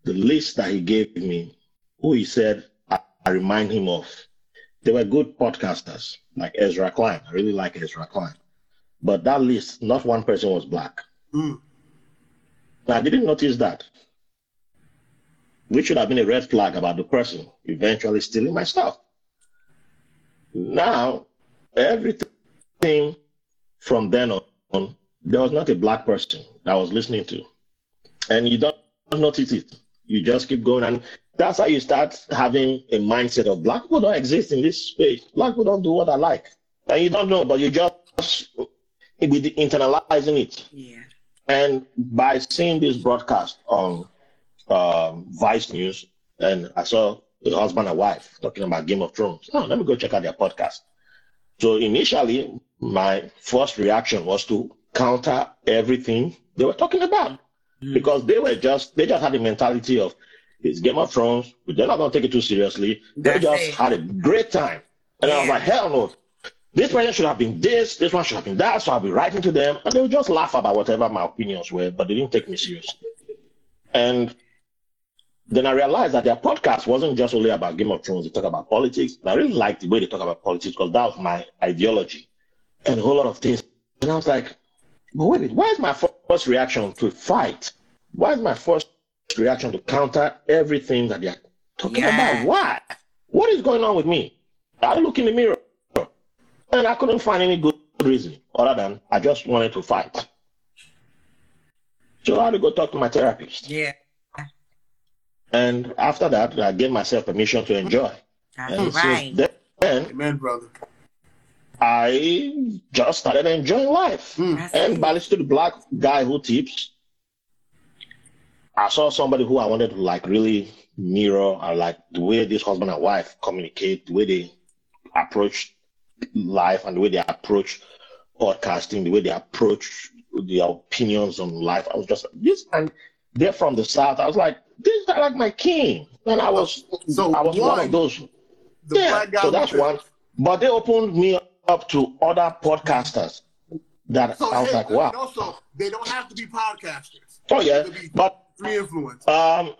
S2: The list that he gave me, who he said I, I remind him of, they were good podcasters, like Ezra Klein. I really like Ezra Klein. But that list, not one person was black.
S1: Mm.
S2: I didn't notice that. Which should have been a red flag about the person eventually stealing my stuff. Now, everything from then on, there was not a black person that I was listening to. And you don't notice it. You just keep going. And that's how you start having a mindset of black people don't exist in this space. Black people don't do what I like. And you don't know, but you just be internalizing it.
S3: Yeah.
S2: And by seeing this broadcast on um, Vice News, and I saw the husband and wife talking about Game of Thrones. Oh, let me go check out their podcast. So initially, my first reaction was to counter everything they were talking about
S3: Mm.
S2: because they were just they just had the mentality of it's Game of Thrones. They're not going to take it too seriously. They
S3: That's
S2: just
S3: it.
S2: had a great time And I was like, hell no. This person should have been this, this one should have been that. So I'll be writing to them. And they would just laugh about whatever my opinions were, but they didn't take me seriously. And then I realized that their podcast wasn't just only about Game of Thrones. They talk about politics. And I really liked the way they talk about politics because that was my ideology and a whole lot of things. And I was like, but wait, a minute, why is my first reaction to fight? Why is my first reaction to counter everything that they're talking
S3: Yeah.
S2: about? Why? What is going on with me? I look in the mirror and I couldn't find any good reason other than I just wanted to fight. So I had to go talk to my therapist.
S3: Yeah.
S2: And after that, I gave myself permission to enjoy.
S3: That's
S2: And
S3: right.
S2: since then,
S1: Amen, brother.
S2: I just started enjoying life.
S1: Hmm.
S3: That's
S2: And
S3: it.
S2: balance to the black guy who tips, I saw somebody who I wanted to like really mirror. I like the way this husband and wife communicate, the way they approach life, and the way they approach podcasting, the way they approach their opinions on life. I was just this, and they're from the south. I was like, this is like my king, and I was,
S1: So
S2: I was one,
S1: one,
S2: of those.
S1: The
S2: yeah, so that's one. But they opened me up to other podcasters that
S1: So
S2: I was
S1: hey,
S2: like, wow.
S1: and also they don't have to be podcasters.
S2: Oh yeah, but
S1: free influence.
S2: um,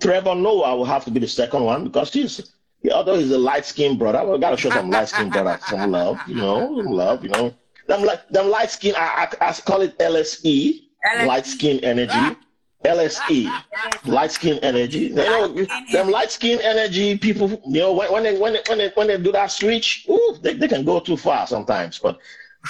S2: Trevor Noah will have to be the second one because he's yeah, although he's a light skinned brother, we gotta show some light skinned brother some <laughs> love, you know, some love, you know. Them like them light skin, I, I, I call it LSE,
S3: LSE.
S2: light skin energy. LSE, <laughs> light skin energy. You know, them light skin energy people. You know, when, when they when they, when they when they do that switch, ooh, they, they can go too far sometimes. But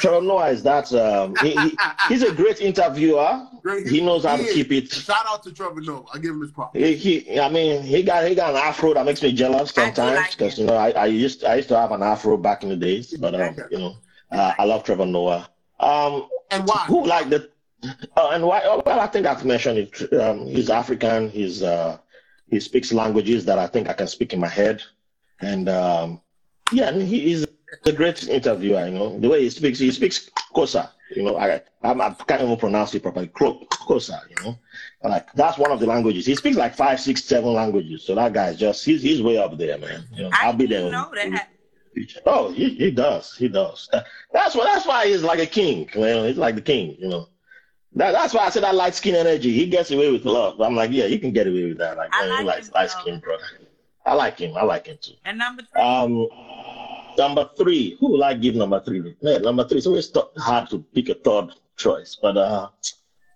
S2: Trevor Noah is that um, he, he, he's a great interviewer.
S1: Great.
S2: He knows how to
S1: is.
S2: keep it.
S1: Shout out to Trevor Noah. I give him his props.
S2: He, he, I mean, he got he got an afro that makes me jealous sometimes because
S3: him.
S2: you know I, I used I used to have an afro back in the days, but um, you know uh, I love Trevor Noah. Um,
S1: And why?
S2: who like the uh, and why? oh, Well, I think I've mentioned it. Um, he's African. He's uh, he speaks languages that I think I can speak in my head, and um, yeah, and he is a great interviewer. You know, the way he speaks, he speaks Xhosa. You know, I I'm, I can't even pronounce it properly. Xhosa. You know, like that's one of the languages. He speaks like five, six, seven languages. So that guy's just he's he's way up there, man. You know,
S3: I
S2: I'll be there.
S3: know that.
S2: Oh, he, he does. He does. That's why. That's why he's like a king. You know, he's like the king. You know. That, that's why I said I light skin energy. He gets away with love. I'm like, yeah, you can get away with that. Like,
S3: I
S2: man, he likes light skin brother. I like him. I like him too.
S3: And number three,
S2: Um, number three. Who will I give number three? Yeah, number three. It's always th- hard to pick a third choice, but uh,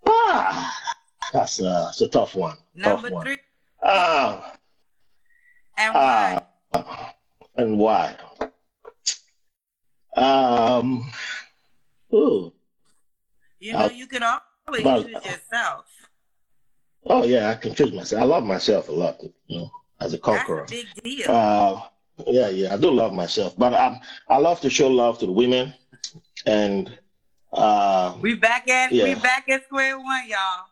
S2: ah, that's uh, it's a tough one.
S3: number
S2: tough one.
S3: three,
S2: Ah,
S3: and why?
S2: ah, and why? Um, ooh.
S3: you know,
S2: uh,
S3: you can always
S2: well-
S3: choose yourself.
S2: Oh yeah, I can choose myself. I love myself a lot, you know, as a conqueror.
S3: That's a big deal.
S2: Uh, yeah, yeah, I do love myself, but I I love to show love to the women, and uh,
S3: we back at we back at square one, y'all.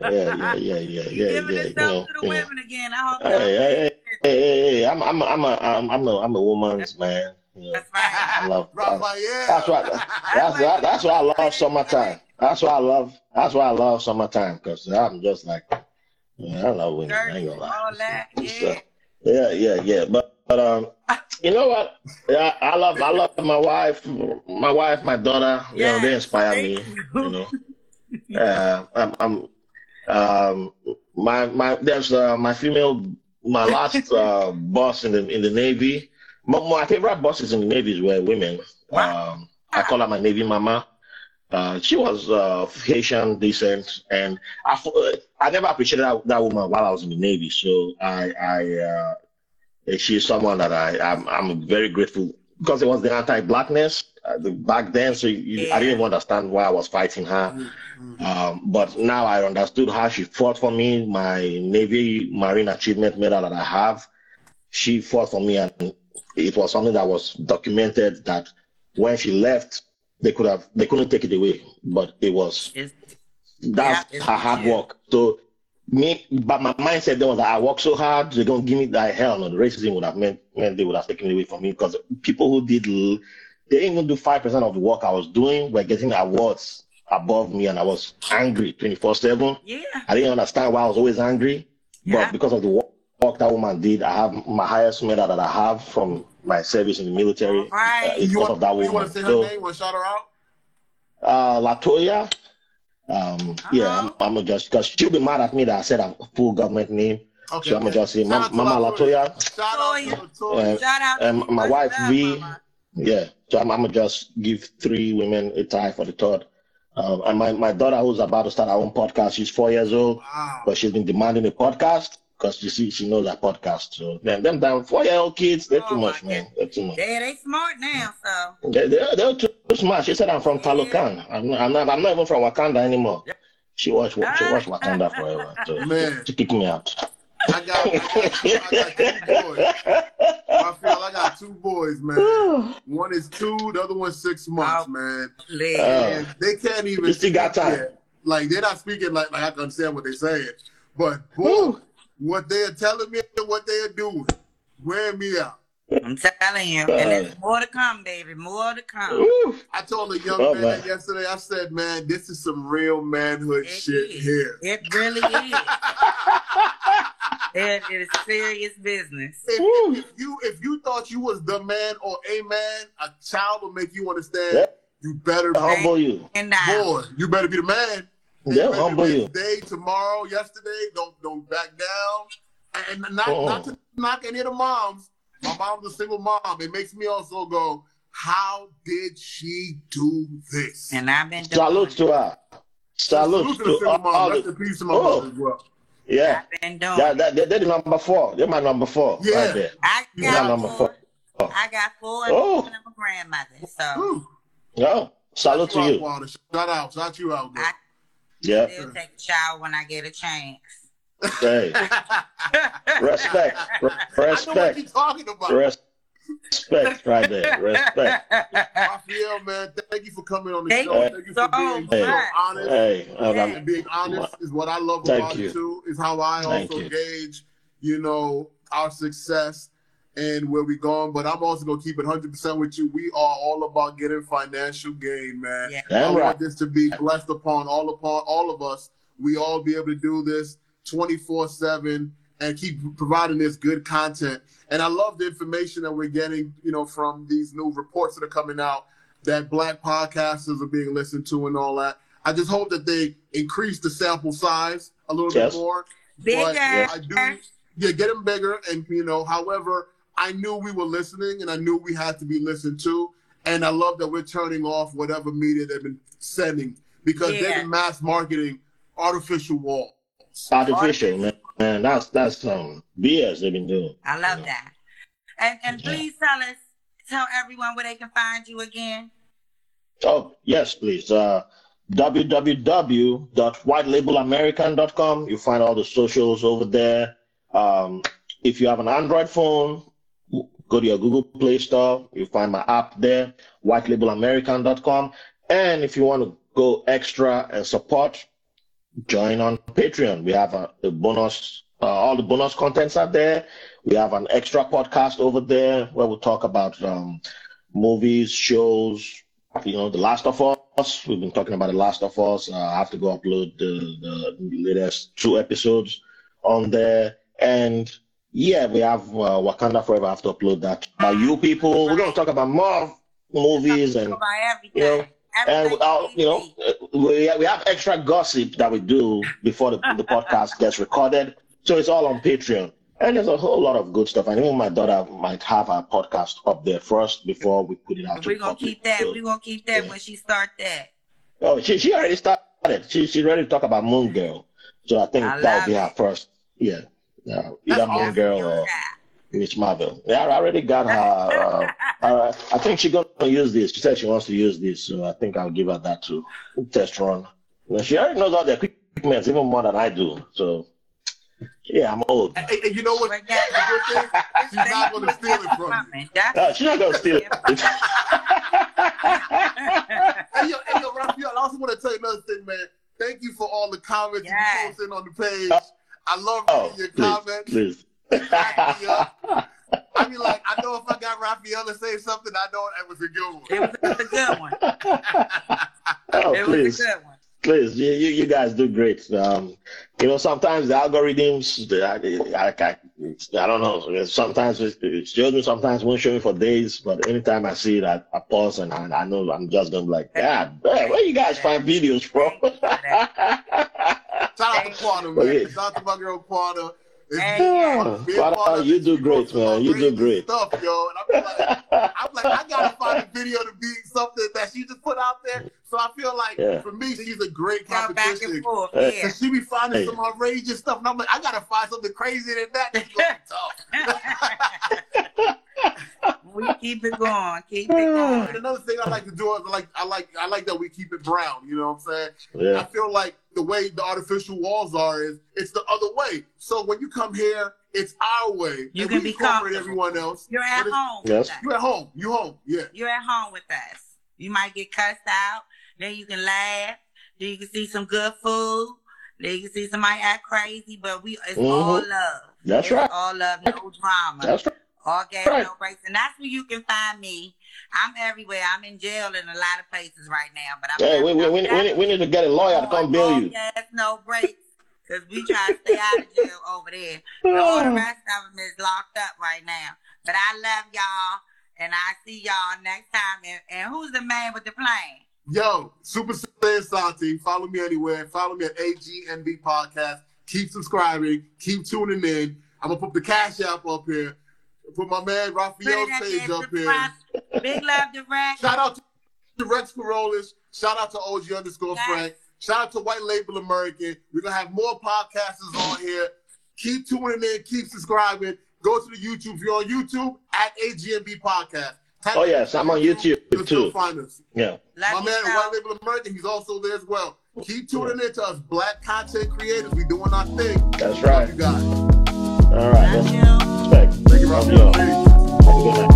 S2: yeah, yeah, yeah, yeah, <laughs>
S3: You
S2: yeah,
S3: giving
S2: yeah,
S3: this
S2: you know,
S3: to the
S2: you know.
S3: women again. I hope
S2: Hey, hey, hey, hey, hey, hey, I'm I'm I'm a I'm I'm a I'm a woman's man. You know,
S3: That's right.
S2: I love.
S1: Raphael.
S2: That's what that's what that's why I love summertime. That's why I love that's why I love summertime because I'm just like yeah, I love women. I ain't gonna lie.
S3: all that. <laughs>
S2: So,
S3: Yeah.
S2: Yeah, yeah, yeah. But, but um, you know what? Yeah, I love I love my wife, my wife, my daughter. You know, they inspire me.
S3: you.
S2: You know, Yeah, I'm, I'm um my my there's uh, my female my last <laughs> uh, boss in the in the navy. My, my favorite bosses in the navy were women.
S3: Wow.
S2: Um, I call her my navy mama. Uh, she was uh, Haitian descent, and I never appreciated that, that woman while I was in the Navy. So I, I uh, she's someone that I, I'm, I'm very grateful because it was the anti-blackness uh, the, back then. So you, I didn't even understand why I was fighting her. Um, but now I understood how she fought for me. My Navy Marine Achievement Medal that I have, she fought for me, and it was something that was documented. That when she left, they could have they couldn't take it away, but it was
S3: It's-
S2: that's
S3: Yeah,
S2: her hard
S3: legit.
S2: work. So me, but my mindset then was that I work so hard, they're gonna give me that hell no. The racism would have meant, meant they would have taken it away from me because people who did they didn't even do five percent of the work I was doing were getting awards above me, and I was angry twenty four seven.
S3: yeah.
S2: I didn't understand why I was always angry,
S3: Yeah.
S2: but because of the work that woman did. I have my highest medal that I have from my service in the military.
S3: All right.
S2: Uh,
S1: You
S2: because
S1: want,
S2: of that
S1: you want to say her
S2: So,
S1: name? Want to shout her out?
S2: uh, Latoya. Um, yeah, I'm,
S3: Uh-huh.
S2: I'm gonna just because she'll be mad at me that I said a full government name.
S1: Okay.
S2: So I'm gonna just say,
S1: Shout
S2: Mama,
S1: out to
S2: Mama Latoya.
S1: Shout out to Latoya.
S2: Uh,
S3: Shout out to
S2: and
S3: you.
S2: my wife,
S3: love,
S2: V.
S3: Mama.
S2: Yeah, so I'm, I'm gonna just give three women a tie for the third. Um, and my, my daughter, who's about to start her own podcast, she's four years old,
S1: Wow.
S2: but she's been demanding a podcast because you see, she knows that podcast. So them, them damn four year old kids, they're too
S3: Oh,
S2: much,
S3: my
S2: man. They're too much.
S3: Yeah, they smart now, so.
S2: They, they're, they're too smart. She said I'm from
S3: Yeah.
S2: Talokan. I'm not, I'm not, I'm not even from Wakanda anymore. She watched, she watched Wakanda <laughs> forever. So
S1: Man,
S2: she kicked me out.
S1: I got, I got, two boys. I feel I got two boys, man. <sighs> One is two, the other one's six months,
S3: Oh.
S1: man.
S2: Uh,
S1: they can't even
S2: You still got
S1: speak
S2: time.
S1: yet. Like they're not speaking like, like I can understand what they're saying. But boy,
S2: Woo.
S1: What they are telling me and what they are doing, wearing me out.
S3: I'm telling you. And there's more to come, baby. More to come.
S2: Woo.
S1: I told a young
S2: Oh,
S1: man,
S2: man.
S1: yesterday, I said, man, this is some real manhood
S3: It
S1: shit
S3: is.
S1: here.
S3: It really is. <laughs> It is serious business.
S1: If, if you if you thought you was the man or a man, a child will make you understand.
S2: Yeah.
S1: You better
S2: Humble you.
S3: And now,
S1: boy. You better be the man.
S2: They'll
S1: better
S2: humble
S1: be
S2: you.
S1: Today, tomorrow, yesterday. Don't don't back down. And not
S2: Uh-uh.
S1: not to knock any of the moms. My mom's a single mom. It makes me also go, how did she do this?
S3: and I've been doing
S2: Salute to her. Salute
S1: Salute to the
S2: to
S1: single
S2: all,
S1: mom.
S2: all
S1: Rest
S2: the,
S1: in peace to my
S2: Oh.
S1: mother as well.
S2: yeah.
S3: I've been doing.
S2: Yeah, that, they're the number four. They're my number four
S1: Yeah.
S2: right there.
S3: I
S1: Yeah,
S3: got
S2: number
S3: four.
S2: four.
S3: I got four
S2: Oh.
S3: and I'm a grandmother. So
S1: Woo.
S2: Oh, no, salute to
S1: Shout out,
S2: you.
S1: Shout out. Shout you out, girl.
S3: I
S2: Yeah,
S3: still take a shower when I get a chance.
S2: hey, respect, <laughs> Re-
S1: I know what
S2: respect,
S1: you're talking about.
S2: respect, right <laughs> there, respect.
S1: Raphael, man, thank you for coming on the
S3: Thank
S1: show.
S2: you
S1: Thank you
S3: so
S1: for being
S2: much.
S1: so honest.
S2: Hey,
S3: Yeah.
S1: And being honest is what I love
S2: Thank
S1: about
S2: you.
S1: it too. Is how I
S2: Thank
S1: also
S2: you.
S1: gauge, you know, our success and where we going. But I'm also gonna keep it 100 percent with you. We are all about getting financial gain, man.
S3: Yeah.
S1: I
S2: right.
S1: want this to be blessed upon all upon all of us. We all be able to do this 24 seven and keep providing this good content. And I love the information that we're getting, you know, from these new reports that are coming out that black podcasters are being listened to and all that. I just hope that they increase the sample size a little
S2: Yes.
S1: bit more.
S3: Bigger.
S1: But I do, yeah, get them bigger. And, you know, however, I knew we were listening and I knew we had to be listened to. And I love that we're turning off whatever media they've been sending because they've been mass marketing artificial walls.
S2: Artificial, man. Man, that's that's some BS they've been doing.
S3: I love
S2: Yeah.
S3: that. And and
S2: Yeah.
S3: please tell us, tell everyone where they can find you again.
S2: Oh, yes, please. Uh, www.whitelabelamerican.com. You find all the socials over there. Um, if you have an Android phone, go to your Google Play Store. You find my app there, whitelabelamerican.com. And if you want to go extra and support, join on Patreon. We have a, a bonus, uh, all the bonus contents are there. We have an extra podcast over there where we talk about um, movies, shows, you know, The Last of Us. We've been talking about The Last of Us. Uh, I have to go upload the, the latest two episodes on there. And yeah, we have uh, Wakanda Forever. I have to upload that. About you people, we're going to talk about more movies and
S3: Talk about everything.
S2: you know, and without, you know, uh, we, we have extra gossip that we do before the, the podcast <laughs> gets recorded. So it's all on Patreon. And there's a whole lot of good stuff. And even my daughter might have her podcast up there first before we put it out
S3: We're gonna keep that.
S2: So-
S3: We're gonna keep that
S2: yeah.
S3: when she start that.
S2: Oh, she, she already started. She, she's ready to talk about Moon Girl. So I think
S3: I
S2: that will
S3: love
S2: be her
S3: it.
S2: first. Yeah. Uh, either
S1: That's
S2: Moon
S1: awesome.
S2: Girl or Ms. Marvel. Yeah, I already got her. Uh, uh, I think she's going to use this. She said she wants to use this. So I think I'll give her that to test run. Well, She already knows all the equipment even more than I do. So yeah, I'm old.
S1: And, and you know what?
S3: But
S1: The good thing, <laughs> she's not going to steal it from you.
S3: That's
S2: Uh, she's not going to steal it. <laughs>
S1: Hey, yo, hey, yo, Raphael, I also want to tell you another thing, man. Thank you for all the comments
S3: Yes.
S1: you posted on the page. I love
S2: oh,
S1: your
S2: please,
S1: comments.
S2: please.
S1: Crack me up. I mean, like, I know if I got Raphael to say something, I know it was a good one.
S3: it was a good one. <laughs>
S2: oh,
S3: It
S2: please.
S3: was a good one.
S2: Please, you, you, you guys do great. Um, you know, sometimes the algorithms, the, I, I, I, I don't know. Sometimes it, it shows me, sometimes won't show me for days. But anytime I see it, I, I pause and I, I know I'm just gonna be like, God, damn, where you guys find videos from?
S1: Shout out to Quanta, man.
S2: Okay.
S1: Shout out to my girl Quanta. It's
S2: Yeah,
S1: big
S2: Quanta,
S1: Quanta,
S2: you do great, man. You do great.
S1: Stuff, yo. And I'm like, I'm like, I gotta <laughs> find a video to be something that she just put out there. So I feel like
S2: Yeah.
S1: for me, she's a great
S3: Go back
S1: competition.
S3: and forth. Yeah.
S1: Cause she be finding
S2: Hey.
S1: some outrageous stuff, and I'm like, I gotta find something crazier than that. That's gonna be tough. <laughs> <laughs>
S3: we keep it going. Keep it going.
S1: And another thing I like to do is I like I like I like that we keep it brown. You know what I'm saying?
S2: Yeah.
S1: I feel like the way the artificial walls are is it's the other way. So when you come here, it's our way.
S3: You
S1: and
S3: can
S1: we
S3: be
S1: incorporate
S3: comfortable.
S1: everyone else.
S3: You're at home.
S2: Yes.
S3: With us.
S1: You at home. You home. Yeah.
S3: You're at home with us. You might get cussed out. Then you can laugh. Then you can see some good food. Then you can see somebody act crazy. But we it's
S2: Mhm.
S3: all love.
S2: that's
S3: it's
S2: right.
S3: all love, no drama.
S2: That's right.
S3: All gas,
S2: right.
S3: no brakes. And that's where you can find me. I'm everywhere. I'm in jail in a lot of places right now. But I'm
S2: Hey, we, we, we, we, need, we need to get a lawyer to come bail you.
S3: Gas, no brakes. Because we try to stay out of jail over there. But all the <sighs> rest of them is locked up right now. But I love y'all. And I see y'all next time. And, and who's the man with the plane?
S1: Yo, Super Saiyan Santi. Follow me anywhere. Follow me at AGNB Podcast. Keep subscribing. Keep tuning in. I'm gonna put the cash app up here. Put my man
S3: Put
S1: Raphael's
S3: it at the
S1: page
S3: end,
S1: up here.
S3: subscribe. Big love to Rex.
S1: Shout out to Rex Corollas. Shout out to OG underscore
S3: Yes.
S1: Frank. Shout out to White Label American. We're gonna have more podcasters on here. Keep tuning in, keep subscribing. Go to the YouTube. If you're on YouTube, at AGNB Podcast. Type
S2: Oh,
S1: in
S2: yes, I'm on YouTube,
S1: You'll
S2: too.
S1: find us.
S2: Yeah.
S1: My man,
S3: you,
S1: White Label American, he's also there as well. Keep tuning in to us, black content creators. We doing our thing.
S2: That's
S1: Love
S2: right.
S1: you guys.
S2: All right.
S3: Love
S2: y'all.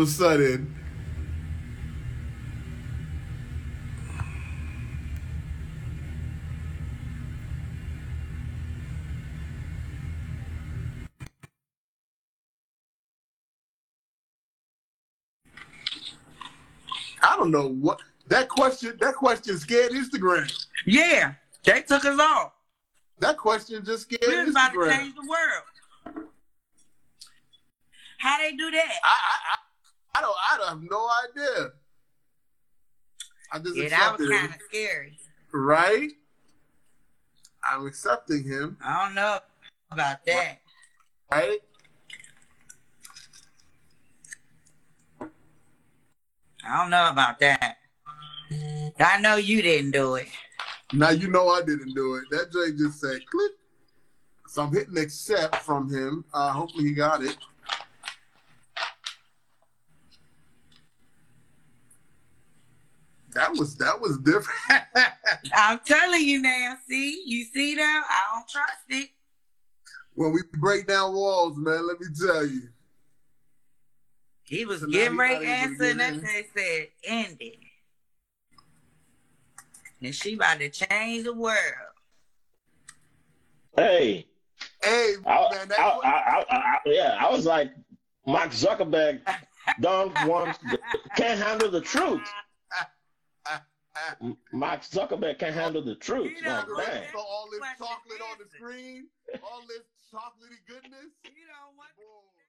S1: Of a sudden, I don't know what that question. That question scared Instagram.
S3: Yeah. They took us off.
S1: That question just scared
S3: We was about to change the world. How they do that?
S1: I, I, I, I don't. I have no idea. I just
S3: Yeah, that was
S1: him,
S3: kind of scary.
S1: right? I'm accepting him,
S3: I don't know about that.
S1: right?
S3: I don't know about that. I know you didn't do it.
S1: Now you know I didn't do it. That Jay just said click. So I'm hitting accept from him. Uh, hopefully he got it. That was that was different. <laughs>
S3: I'm telling you now. See, you see them? I don't trust it.
S1: when we break down walls, man, let me tell you.
S3: He was
S1: So
S3: getting
S1: he
S3: ready
S1: not
S3: to answer, and
S1: get
S3: they said, end it. And she about to change the world.
S2: Hey,
S1: Hey,
S2: I,
S1: man, that
S2: I, I, I, I, yeah, I was like, Mark Zuckerberg don't want, the, can't handle the truth. Mark Zuckerberg can't handle the truth.
S3: You know,
S2: Like, man.
S1: So all this chocolate on the screen, all this chocolatey goodness.
S3: You know what?
S1: Boy.